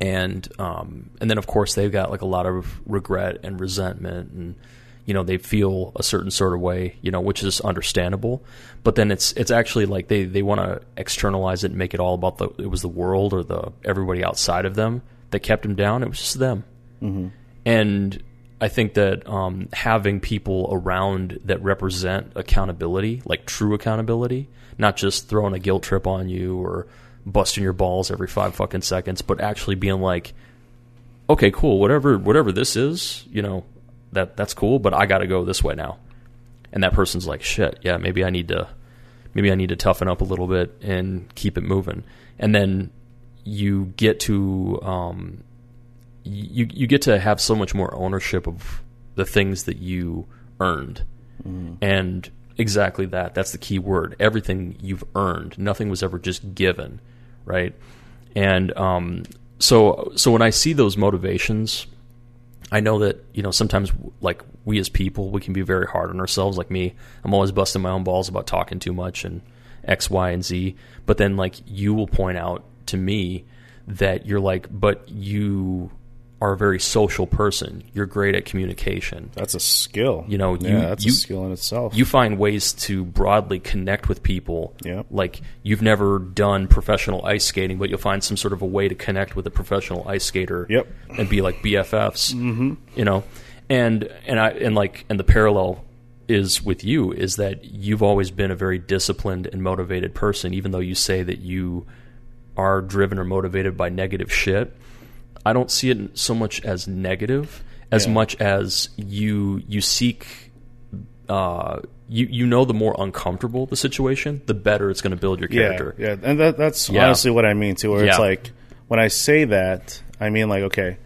And, um, and then of course they've got like a lot of regret and resentment and, you know, they feel a certain sort of way, you know, which is understandable. But then it's, it's actually like they, they want to externalize it and make it all about the, it was the world or the, everybody outside of them that kept them down. It was just them. Mm-hmm. And I think that um, having people around that represent accountability, like true accountability, not just throwing a guilt trip on you or busting your balls every five fucking seconds, but actually being like, okay, cool, whatever, whatever this is, you know, that that's cool, but I got to go this way now. And that person's like, shit, yeah, maybe I need to, maybe I need to toughen up a little bit and keep it moving. And then you get to um, you you get to have so much more ownership of the things that you earned, mm. and exactly that. That's the key word. Everything you've earned. Nothing was ever just given, right? And um, so so when I see those motivations, I know that you know sometimes like we as people we can be very hard on ourselves. Like me, I'm always busting my own balls about talking too much and X, Y, and Z. But then like you will point out to me that you're like, but you are a very social person. You're great at communication. That's a skill. You know, yeah, that's you, a skill in itself. You find ways to broadly connect with people. Yeah. Like you've never done professional ice skating, but you'll find some sort of a way to connect with a professional ice skater. Yep. And be like BFFs. Mm-hmm. You know, and and I and like and the parallel is with you is that you've always been a very disciplined and motivated person, even though you say that you are driven or motivated by negative shit I don't see it so much as negative as yeah. much as you you seek uh, you you know the more uncomfortable the situation, the better it's going to build your character. Yeah, yeah. and that, that's yeah. honestly what I mean too. Where it's like when I say that, I mean like okay,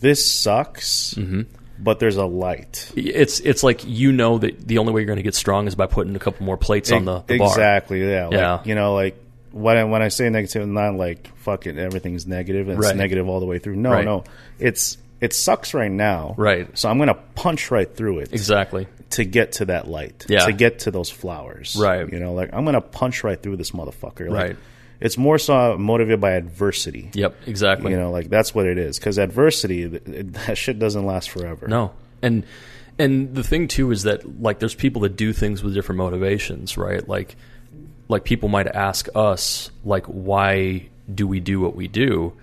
this sucks. Mm-hmm. But there's a light. It's it's like you know that the only way you're going to get strong is by putting a couple more plates on the, the exactly. Bar. Yeah, like, yeah. You know, like when I, when I say negative, not like fuck it, everything's negative. It's right. negative all the way through. No, right. no, it's it sucks right now. Right. So I'm going to punch right through it Exactly. to get to that light. Yeah. To get to those flowers. Right. You know, like I'm going to punch right through this motherfucker. Like, Right. It's more so motivated by adversity. Yep. Exactly. You know, like that's what it is. Because adversity, it- that shit doesn't last forever. No. And and the thing too is that like there's people that do things with different motivations, right? Like like people might ask us like why do we do what we do?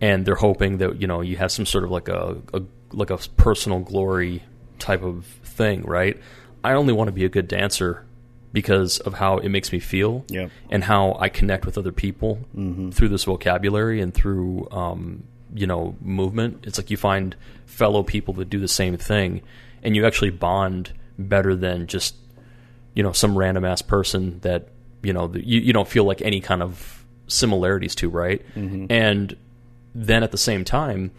And they're hoping that, you know, you have some sort of like a, a like a personal glory type of thing, right? I only want to be a good dancer because of how it makes me feel and how I connect with other people through this vocabulary and through um, you know movement. It's like you find fellow people that do the same thing, and you actually bond better than just you know some random ass person that you know you, you don't feel like any kind of similarities to, right? And then at the same time,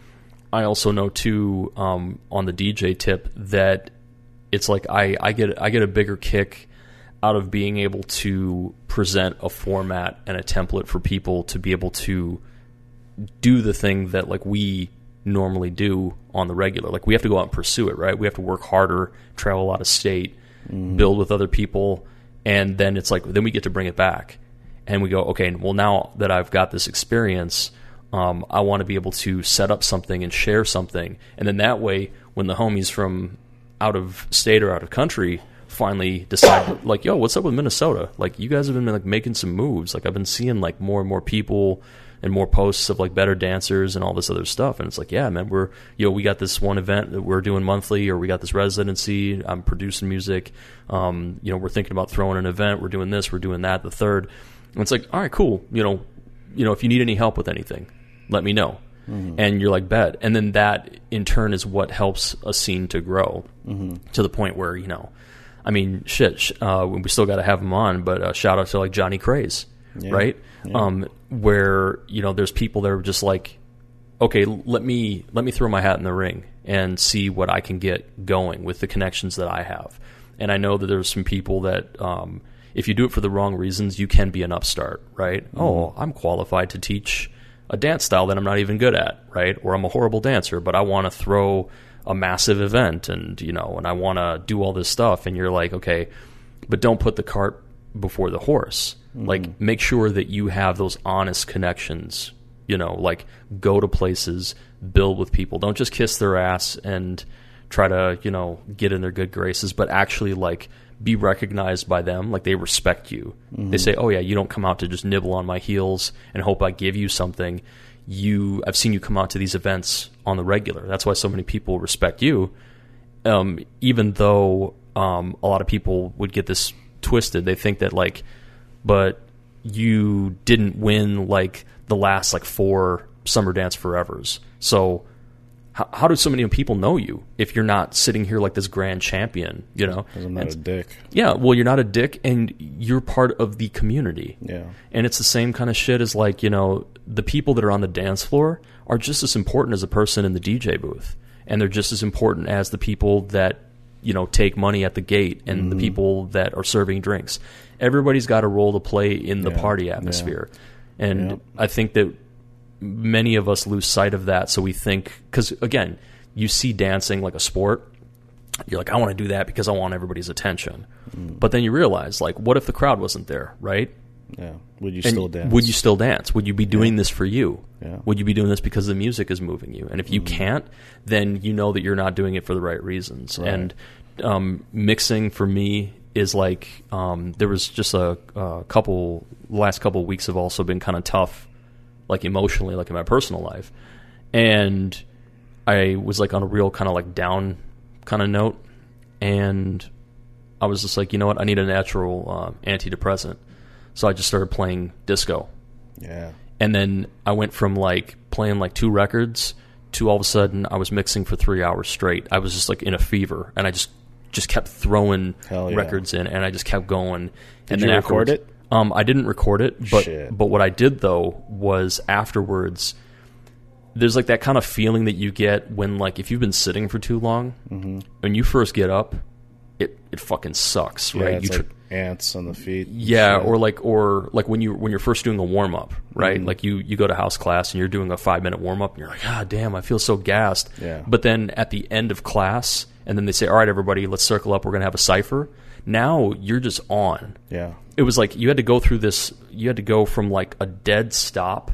I also know too um, on the DJ tip that it's like I, I get I get a bigger kick out of being able to present a format and a template for people to be able to do the thing that like we normally do on the regular. Like we have to go out and pursue it, right? We have to work harder, travel out of state, build with other people, and then it's like then we get to bring it back, and we go, okay, well now that I've got this experience, um, I want to be able to set up something and share something, and then that way when the homies from out of state or out of country finally decide like yo what's up with minnesota? Like you guys have been like making some moves. Like i've been seeing like more and more people and more posts of like better dancers and all this other stuff. And it's like yeah man we're you know we got this one event that we're doing monthly or we got this residency. I'm producing music. Um, you know we're thinking about throwing an event. We're doing this. We're doing that the third. And it's like all right cool. You know you know if you need any help with anything let me know. And you're like bet. And then that in turn is what helps a scene to grow to the point where you know i mean shit sh- uh, we still got to have them on but uh, shout out to like johnny craze right? Um, where you know there's people that are just like okay let me let me throw my hat in the ring and see what i can get going with the connections that i have. And i know that there's some people that um, if you do it for the wrong reasons you can be an upstart right? Oh i'm qualified to teach a dance style that I'm not even good at, right? Or I'm a horrible dancer, but I want to throw a massive event and, you know, and I want to do all this stuff. And you're like, okay, but don't put the cart before the horse. Mm-hmm. Like, make sure that you have those honest connections, you know, like go to places, build with people. Don't just kiss their ass and try to, you know, get in their good graces, but actually, like, be recognized by them like they respect you they mm-hmm. say oh yeah you don't come out to just nibble on my heels and hope i give you something you i've seen you come out to these events on the regular. That's why so many people respect you. Um, even though um, a lot of people would get this twisted. They think that like but you didn't win like the last like four summer dance forevers. So how, how do so many people know you if you're not sitting here like this grand champion you know I'm not And- a dick. yeah, well, you're not a dick, and you're part of the community. Yeah. And it's the same kind of shit as like you know the people that are on the dance floor are just as important as a person in the DJ booth, and they're just as important as the people that you know take money at the gate and the mm-hmm. people that are serving drinks. Everybody's got a role to play in the Yeah, party yeah. atmosphere, and Yep. I think that many of us lose sight of that. So we think because again, you see dancing like a sport you're like, I want to do that because I want everybody's attention. But then you realize, like, what if the crowd wasn't there, right? Yeah. Would you And still dance? Would you still dance? Would you be doing this for you? Yeah. Would you be doing this because the music is moving you? And if you can't, then you know that you're not doing it for the right reasons. Right. And um, mixing for me is like um, there was just a, a couple last couple of weeks have also been kind of tough, like emotionally, like in my personal life, and I was like on a real kind of like down kind of note, and I was just like, you know what, I need a natural uh, antidepressant, so I just started playing disco, Yeah. and then I went from like playing like two records to all of a sudden I was mixing for three hours straight. I was just like in a fever, and I just just kept throwing yeah. records in, and I just kept going. and you then record it? Um, I didn't record it, but Shit. but what I did though was afterwards. There's like that kind of feeling that you get when like if you've been sitting for too long, Mm-hmm. when you first get up, it it fucking sucks, right? you like ants on the feet. yeah, or like or like when you when you're first doing a warm up, right? Mm-hmm. Like you you go to house class and you're doing a five minute warm up, and you're like, ah, damn, I feel so gassed. Yeah. But then at the end of class, and then they say, all right, everybody, let's circle up. We're gonna have a cipher. Now you're just on. yeah, It was like you had to go through this. You had to go from like a dead stop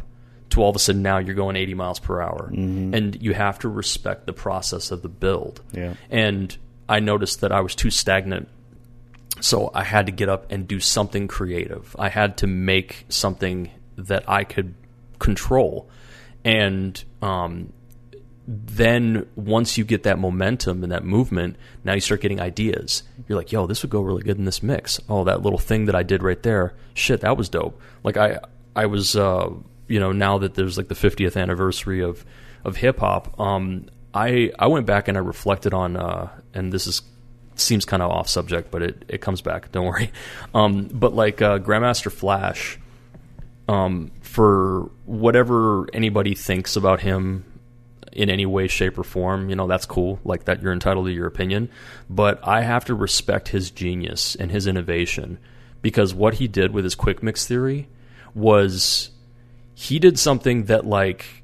to all of a sudden now you're going 80 miles per hour, and you have to respect the process of the build. Yeah. And I noticed that I was too stagnant so I had to get up and do something creative. I had to make something that I could control. And um, then once you get that momentum and that movement, now you start getting ideas. You're like, yo, this would go really good in this mix. Oh, that little thing that I did right there, shit, that was dope. Like I, I was, uh, you know, now that there's like the 50th anniversary of of hip hop, um, I I went back and I reflected on, uh, and this is seems kind of off subject, but it, it comes back. Don't worry. Um, but like uh, Grandmaster Flash, um, for whatever anybody thinks about him in any way, shape, or form, you know, that's cool. Like that, you're entitled to your opinion. But I have to respect his genius and his innovation because what he did with his quick mix theory was he did something that like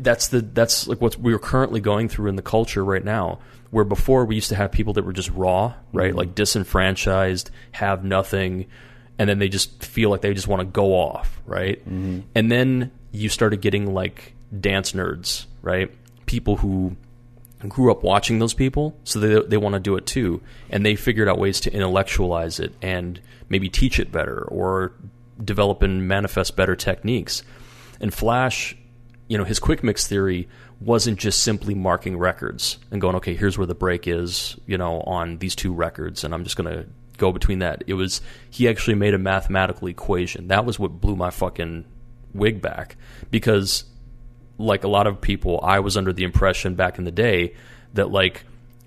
that's the that's like what we're currently going through in the culture right now where before we used to have people that were just raw right mm-hmm. like disenfranchised have nothing and then they just feel like they just want to go off right mm-hmm. and then you started getting like dance nerds right people who grew up watching those people, so they they want to do it too, and they figured out ways to intellectualize it and maybe teach it better or develop and manifest better techniques. And Flash, you know, his quick mix theory wasn't just simply marking records and going, okay, here's where the break is, you know, on these two records, and I'm just gonna go between that. It was he actually made a mathematical equation. That was what blew my fucking wig back because like a lot of people, I was under the impression back in the day that like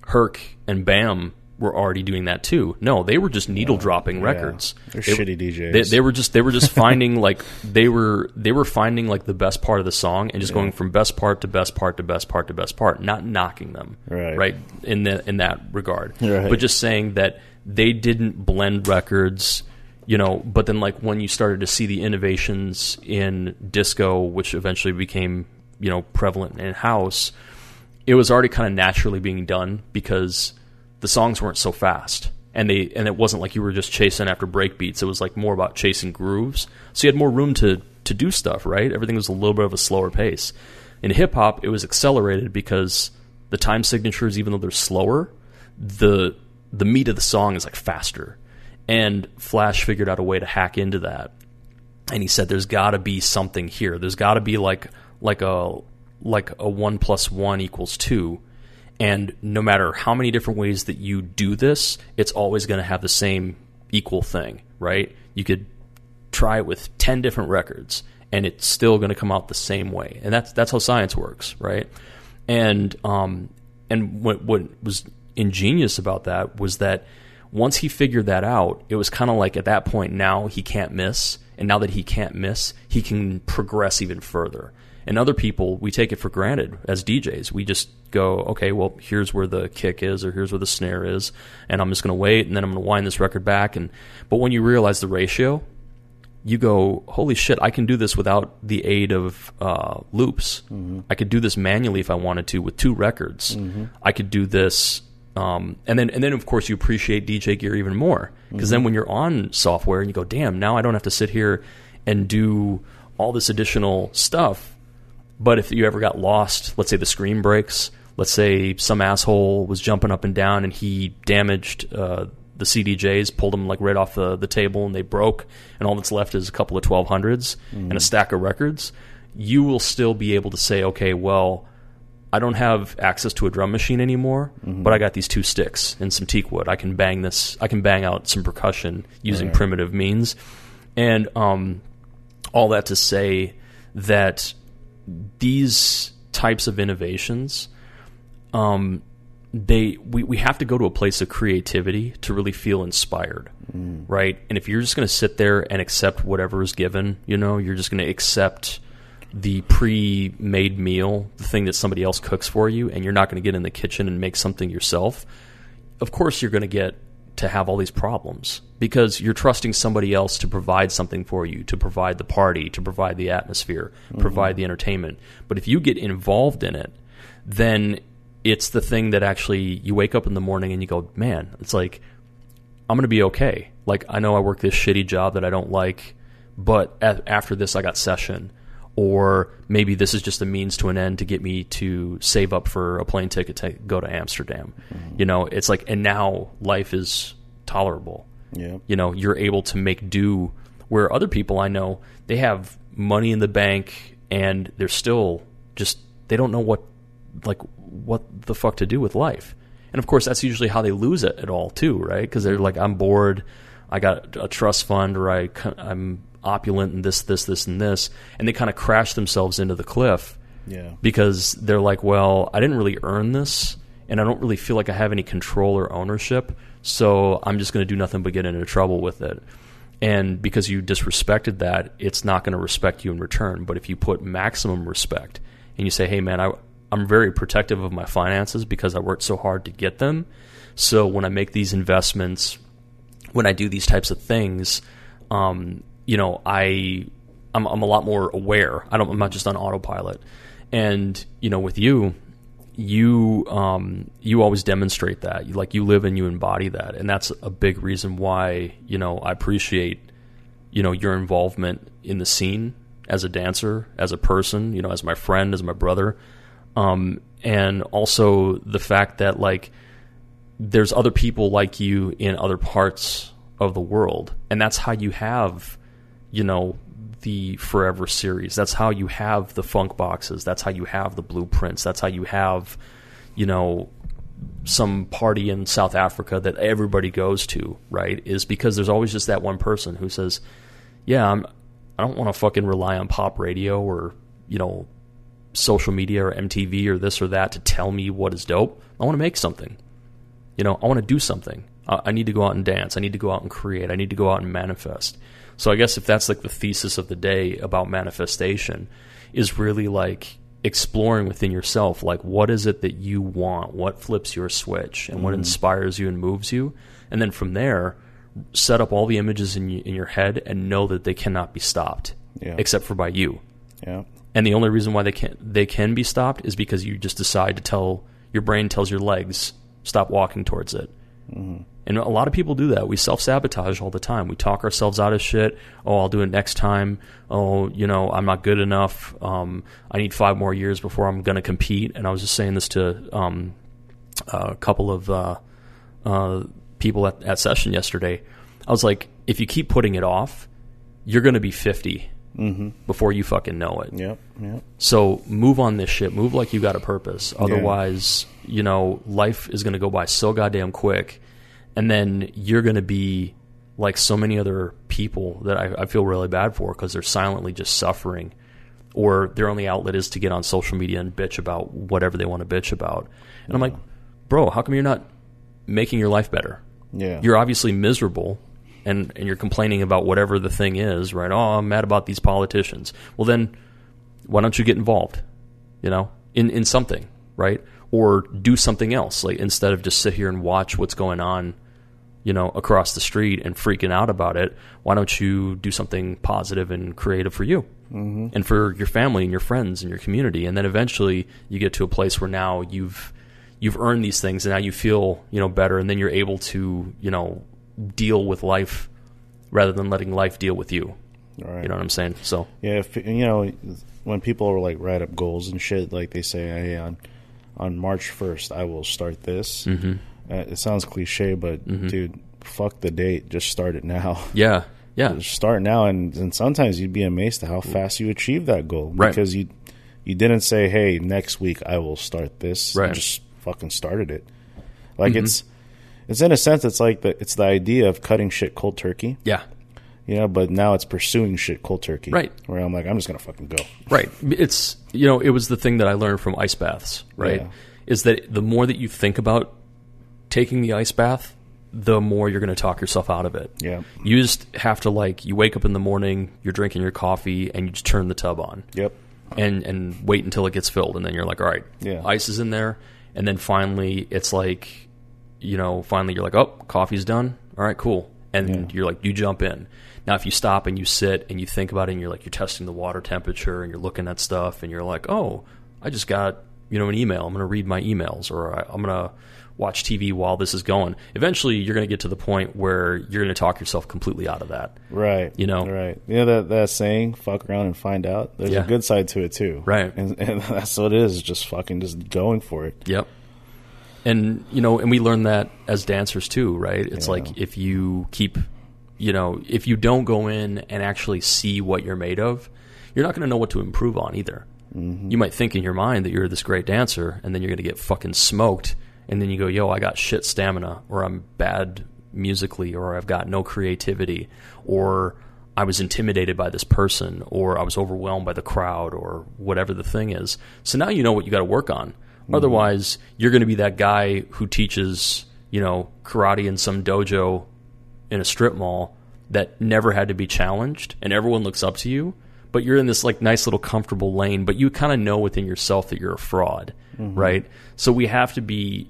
Herc and Bam were already doing that too. No, they were just needle dropping records. They're They- shitty DJs. They, they were just they were just finding like they were they were finding like the best part of the song and just going from best part to best part to best part to best part, not knocking them. Right. Right. In the in that regard. Right. But just saying that they didn't blend records you know but then like when you started to see the innovations in disco which eventually became you know prevalent in house it was already kind of naturally being done because the songs weren't so fast. And they and it wasn't like you were just chasing after breakbeats. it was like more about chasing grooves. So you had more room to to do stuff right? Everything was a little bit of a slower pace. In hip hop it was accelerated because the time signatures even though they're slower the the meat of the song is like faster. And flash figured out a way to hack into that. And he said there's got to be something here. There's got to be like like a like a 1 plus 1 equals 2 and no matter how many different ways that you do this it's always going to have the same equal thing right? You could try it with 10 different records and it's still going to come out the same way. And that's that's how science works right? And um and what what was ingenious about that was that once he figured that out it was kind of like at that point now he can't miss. And now that he can't miss he can progress even further and other people we take it for granted as DJs we just go okay well here's where the kick is or here's where the snare is and I'm just going to wait and then I'm going to wind this record back and but when you realize the ratio you go, holy shit, I can do this without the aid of uh, loops. I could do this manually if I wanted to with two records. I could do this, um, and then and then of course you appreciate DJ gear even more because then when you're on software and you go, damn, now I don't have to sit here and do all this additional stuff. But if you ever got lost, let's say the screen breaks, let's say some asshole was jumping up and down and he damaged uh, the CDJs, pulled them like right off the, the table and they broke, and all that's left is a couple of 1200s and a stack of records, you will still be able to say, okay, well, I don't have access to a drum machine anymore, but I got these two sticks and some teak wood. I can bang this. I can bang out some percussion using primitive means, and um, all that to say that these types of innovations, um, they we, we have to go to a place of creativity to really feel inspired, right? And if you're just going to sit there and accept whatever is given, you know, you're just going to accept the pre-made meal, the thing that somebody else cooks for you, and you're not going to get in the kitchen and make something yourself. of course you're going to get to have all these problems because you're trusting somebody else to provide something for you, to provide the party, to provide the atmosphere, mm-hmm. provide the entertainment. But if you get involved in it, then it's the thing that actually you wake up in the morning and you go, man, it's like I'm going to be okay. Like I know I work this shitty job that I don't like, but after this I got session or maybe this is just a means to an end to get me to save up for a plane ticket to go to Amsterdam. Mm-hmm. You know, it's like, and now life is tolerable. Yeah. You know, you're able to make do where other people I know, they have money in the bank and they're still just, they don't know what, like, what the fuck to do with life. And of course, that's usually how they lose it at all, too, right? Because they're like, I'm bored. I got a trust fund or I, I'm opulent and this, this, this, and this, and they kind of crash themselves into the cliff. Yeah. Because they're like, well, I didn't really earn this, and I don't really feel like I have any control or ownership, so I'm just going to do nothing but get into trouble with it. And because you disrespected that, it's not going to respect you in return. But if you put maximum respect and you say, hey, man, I, I'm very protective of my finances because I worked so hard to get them. So when I make these investments, when I do these types of things, um, you know, I I'm, I'm a lot more aware. I don't I'm not just on autopilot. And you know, with you, you um, you always demonstrate that. Like you live and you embody that, and that's a big reason why you know I appreciate you know your involvement in the scene as a dancer, as a person, you know, as my friend, as my brother, um, and also the fact that like there's other people like you in other parts of the world, and that's how you have you know, the Forever series. That's how you have the funk boxes. That's how you have the blueprints. That's how you have, you know, some party in South Africa that everybody goes to, right? Is because there's always just that one person who says, "Yeah, I'm I don't want to fucking rely on pop radio or, you know, social media or MTV or this or that to tell me what is dope. I want to make something. You know, I want to do something. I need to go out and dance. I need to go out and create. I need to go out and manifest. So I guess if that's like the thesis of the day about manifestation, is really like exploring within yourself, like what is it that you want, what flips your switch, and what mm. inspires you and moves you, and then from there, set up all the images in in your head and know that they cannot be stopped, yeah. except for by you. Yeah. And the only reason why they can they can be stopped is because you just decide to tell your brain tells your legs stop walking towards it. Mm-hmm. And a lot of people do that. We self sabotage all the time. We talk ourselves out of shit. Oh, I'll do it next time. Oh, you know, I'm not good enough. Um, I need five more years before I'm going to compete. And I was just saying this to um, a couple of uh, uh, people at, at session yesterday. I was like, if you keep putting it off, you're going to be 50 mm-hmm. before you fucking know it. Yep, yep. So move on this shit. Move like you got a purpose. Otherwise, yeah. you know, life is going to go by so goddamn quick and then you're going to be like so many other people that I, I feel really bad for because they're silently just suffering, or their only outlet is to get on social media and bitch about whatever they want to bitch about. And I'm like, bro, how come you're not making your life better? Yeah, you're obviously miserable. And, and you're complaining about whatever the thing is, right? Oh, I'm mad about these politicians. Well, then, why don't you get involved? You know, in in something, right? Or do something else, like instead of just sit here and watch what's going on you know, across the street and freaking out about it, why don't you do something positive and creative for you mm-hmm. and for your family and your friends and your community? And then eventually you get to a place where now you've you've earned these things and now you feel you know better, and then you're able to you know deal with life rather than letting life deal with you. Right. You know what I'm saying? So yeah, if, you know when people are like write up goals and shit, like they say, hey, on on March first, I will start this. Mm-hmm it sounds cliche, but mm-hmm. dude, fuck the date. Just start it now. Yeah, yeah. Just start now, and and sometimes you'd be amazed at how fast you achieve that goal right. because you you didn't say, "Hey, next week I will start this." Right. You just fucking started it. Like mm-hmm. it's it's in a sense it's like the it's the idea of cutting shit cold turkey. Yeah. You know, but now it's pursuing shit cold turkey. Right. Where I'm like, I'm just gonna fucking go. Right. It's you know, it was the thing that I learned from ice baths, right? Yeah. Is that the more that you think about taking the ice bath, the more you're going to talk yourself out of it. Yeah. You just have to like you wake up in the morning, you're drinking your coffee, and you just turn the tub on. Yep. And and wait until it gets filled, and then you're like, all right, yeah. ice is in there, and then finally it's like you know, finally you're like, oh, coffee's done. All right, cool. And you're like, you jump in. Now, if you stop and you sit and you think about it, and you're like, you're testing the water temperature and you're looking at stuff, and you're like, oh, I just got you know an email. I'm going to read my emails, or I, I'm going to watch TV while this is going. Eventually, you're going to get to the point where you're going to talk yourself completely out of that. Right. You know? Right. You know that that saying, "Fuck around and find out." There's Yeah. a good side to it too. Right. And, and that's what it is. Just fucking just going for it. Yep. And you know, and we learn that as dancers too, right? It's Yeah. like if you keep, you know, if you don't go in and actually see what you're made of, you're not going to know what to improve on either. Mm-hmm. You might think in your mind that you're this great dancer, and then you're going to get fucking smoked, and then you go, "Yo, I got shit stamina, or I'm bad musically, or I've got no creativity, or I was intimidated by this person, or I was overwhelmed by the crowd, or whatever the thing is." So now you know what you got to work on. Mm-hmm. Otherwise, you're going to be that guy who teaches, you know, karate in some dojo in a strip mall that never had to be challenged and everyone looks up to you, but you're in this like nice little comfortable lane, but you kind of know within yourself that you're a fraud, mm-hmm. right? So we have to be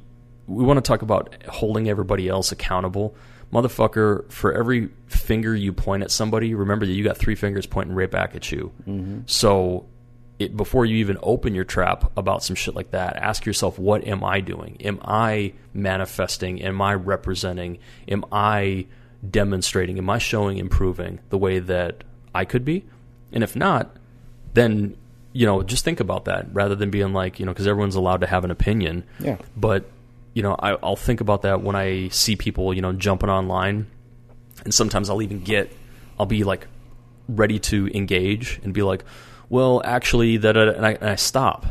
we want to talk about holding everybody else accountable. Motherfucker, for every finger you point at somebody, remember that you got three fingers pointing right back at you. Mm-hmm. So it, before you even open your trap about some shit like that, ask yourself, what am I doing? Am I manifesting? Am I representing? Am I demonstrating? Am I showing improving the way that I could be? And if not, then you know just think about that rather than being like you know because everyone's allowed to have an opinion. Yeah. But you know I, I'll think about that when I see people you know jumping online, and sometimes I'll even get I'll be like ready to engage and be like, well, actually, that and I, and I stop,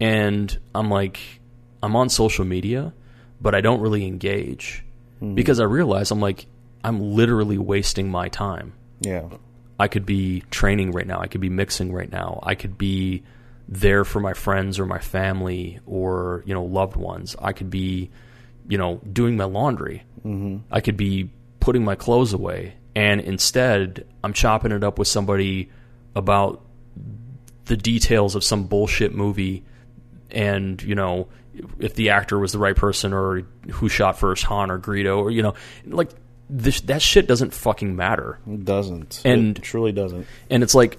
and I'm like, I'm on social media, but I don't really engage hmm. because I realize I'm like, I'm literally wasting my time. Yeah. I could be training right now. I could be mixing right now. I could be there for my friends or my family or you know loved ones. I could be, you know, doing my laundry. Mm-hmm. I could be putting my clothes away, and instead I'm chopping it up with somebody about the details of some bullshit movie, and you know if the actor was the right person or who shot first, Han or Greedo, or you know like. This, that shit doesn't fucking matter. It doesn't. And- it truly doesn't. and it's like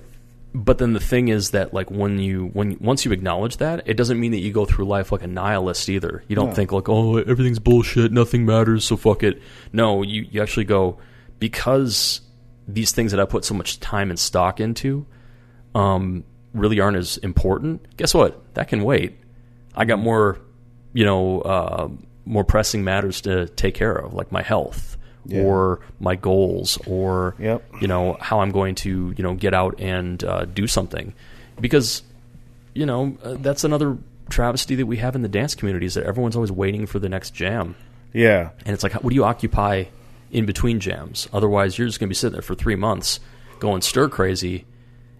but then the thing is that like when you when once you acknowledge that it doesn't mean that you go through life like a nihilist either. You don't No. think like oh everything's bullshit nothing matters so fuck it. No you, you actually go because these things that i put so much time and stock into um, really aren't as important guess what? That can wait. I got more you know uh, more pressing matters to take care of like my health Yeah. or my goals or Yep. you know how I'm going to you know get out and uh, do something because you know uh, that's another travesty that we have in the dance community is that everyone's always waiting for the next jam Yeah. and it's like what do you occupy in between jams otherwise you're just going to be sitting there for three months going stir crazy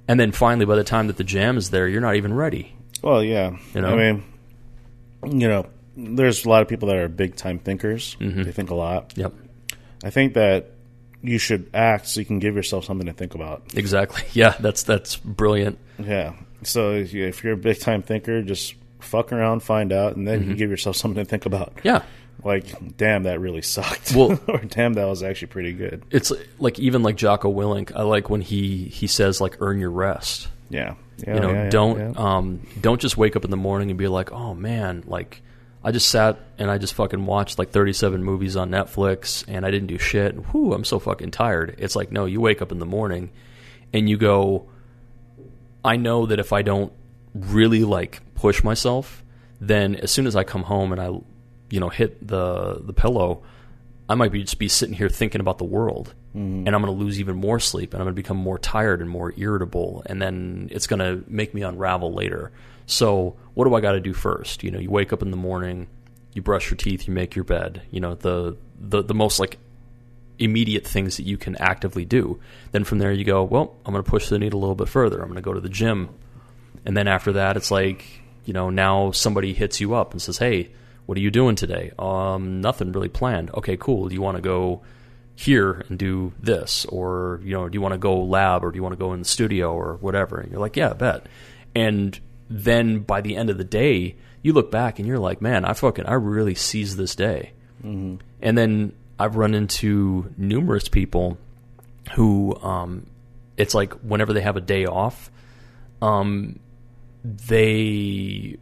and then finally by the time that the jam is there you're not even ready Well, yeah. You know? I mean, you know, there's a lot of people that are big time thinkers. Mm-hmm. They think a lot. yep I think that you should act so you can give yourself something to think about. exactly yeah that's that's brilliant Yeah. So if you- if you're a big time thinker, just fuck around, find out, and then Mm-hmm. you give yourself something to think about. yeah Like, damn, that really sucked. Well- or damn, that was actually pretty good. it's like even like Jocko Willink I like when he he says like earn your rest Yeah. yeah you know yeah, yeah, don't um don't just wake up in the morning and be like oh man like i just sat and i just fucking watched like 37 movies on netflix and i didn't do shit whew i'm so fucking tired it's like no you wake up in the morning and you go i know that if i don't really like push myself then as soon as i come home and i you know hit the the pillow I might be just be sitting here thinking about the world, mm-hmm. and I'm going to lose even more sleep, and I'm going to become more tired and more irritable, and then it's going to make me unravel later. So, what do I got to do first? You know, you wake up in the morning, you brush your teeth, you make your bed. You know, the the the most like immediate things that you can actively do. Then from there, you go, well, I'm going to push the needle a little bit further. I'm going to go to the gym, and then after that, it's like you know now somebody hits you up and says, hey what are you doing today? Um, nothing really planned. Okay, cool. Do you want to go here and do this, or you know, do you want to go lab, or do you want to go in the studio, or whatever? And you're like, yeah, I bet. And then by the end of the day, you look back and you're like, man, I fucking I really seized this day. Mm-hmm. And then I've run into numerous people who um, it's like whenever they have a day off, um, they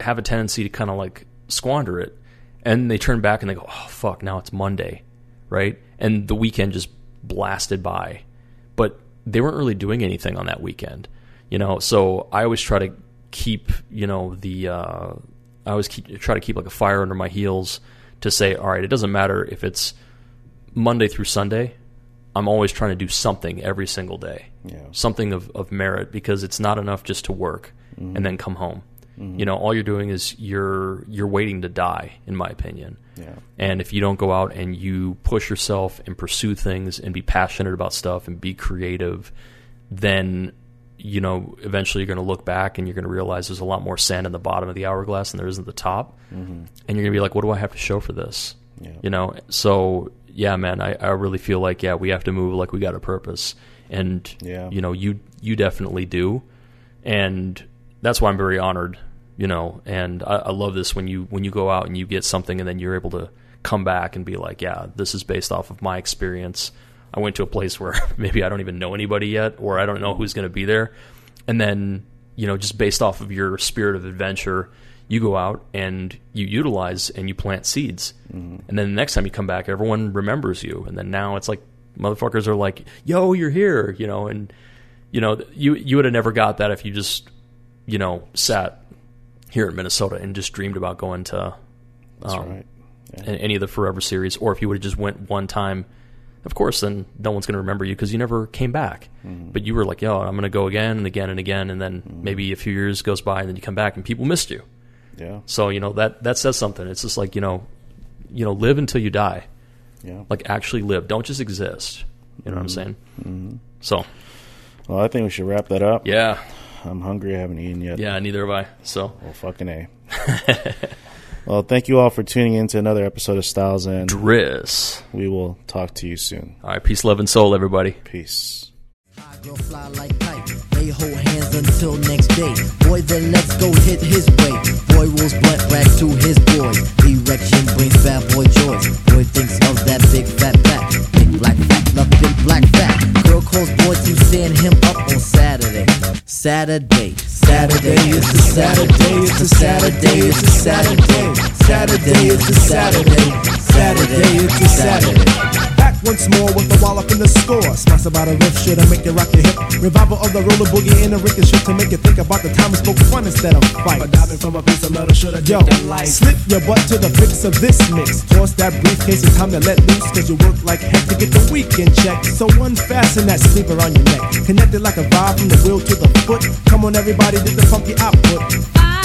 have a tendency to kind of like squander it, and they turn back and they go, "Oh fuck, now it's Monday," right? And the weekend just blasted by, but they weren't really doing anything on that weekend, you know. So I always try to keep, you know, the uh, I always keep, try to keep like a fire under my heels to say, all right, it doesn't matter if it's Monday through Sunday. I'm always trying to do something every single day, Yeah. something of, of merit because it's not enough just to work and then come home. You know, all you're doing is you're you're waiting to die, in my opinion. Yeah. And if you don't go out and you push yourself and pursue things and be passionate about stuff and be creative, then you know eventually you're going to look back and you're going to realize there's a lot more sand in the bottom of the hourglass than there is at the top, mm-hmm. and you're going to be like, what do I have to show for this? Yeah. You know, so yeah, man, I, I really feel like yeah, we have to move like we got a purpose, and Yeah. you know, you you definitely do, and that's why I'm very honored, you know, and I, I love this when you when you go out and you get something and then you're able to come back and be like, yeah, this is based off of my experience. I went to a place where maybe I don't even know anybody yet, or I don't know who's going to be there, and then you know, just based off of your spirit of adventure, you go out and you utilize and you plant seeds, and then the next time you come back, everyone remembers you, and then now it's like motherfuckers are like, "Yo, you're here," you know, and you know, you you would have never got that if you just you know sat here in Minnesota and just dreamed about going to That's um, right. Yeah. any of the Forever series, or if you would have just went one time, of course, then no one's going to remember you because you never came back. Mm-hmm. But you were like, "Yo, I'm going to go again and again and again," and then mm-hmm. maybe a few years goes by, and then you come back and people missed you. Yeah. So you know that that says something. It's just like you know, you know, live until you die. Yeah. Like actually live. Don't just exist. You know what I'm mm-hmm. saying? Mm-hmm. So Well, I think we should wrap that up. yeah, I'm hungry. I haven't eaten yet. yeah. Neither have I. So Well, fucking A. well, thank you all for tuning in to another episode of Styles, and Driss. we will talk to you soon. All right. Peace, love, and soul, everybody. Peace. Girl fly like kite. They hold hands until next day. Boy, then let's go hit his way. Boy rolls blunt rack to his boys. Erection brings bad boy joy. Boy thinks of that big fat back. Big black fat, love big black fat. Girl calls boy to send him up on Saturday. Saturday. Saturday is the Saturday. It's a Saturday. It's a Saturday. Saturday is the Saturday. Saturday is the Saturday. Back once more with the wallop in the score. Smash about a riff shit and make you rock your hip. Revival of the roller boogie in a ricochet to make you think about the time we spoke fun instead of fight. But diving from a piece of metal should have Yo, slip your butt to the fix of this mix. Toss that briefcase, it's time to let loose. Cause you work like heck to get the weekend check. So unfasten that sleeper on your neck. Connected like a vibe from the wheel to the foot. Come on, everybody, did the funky output.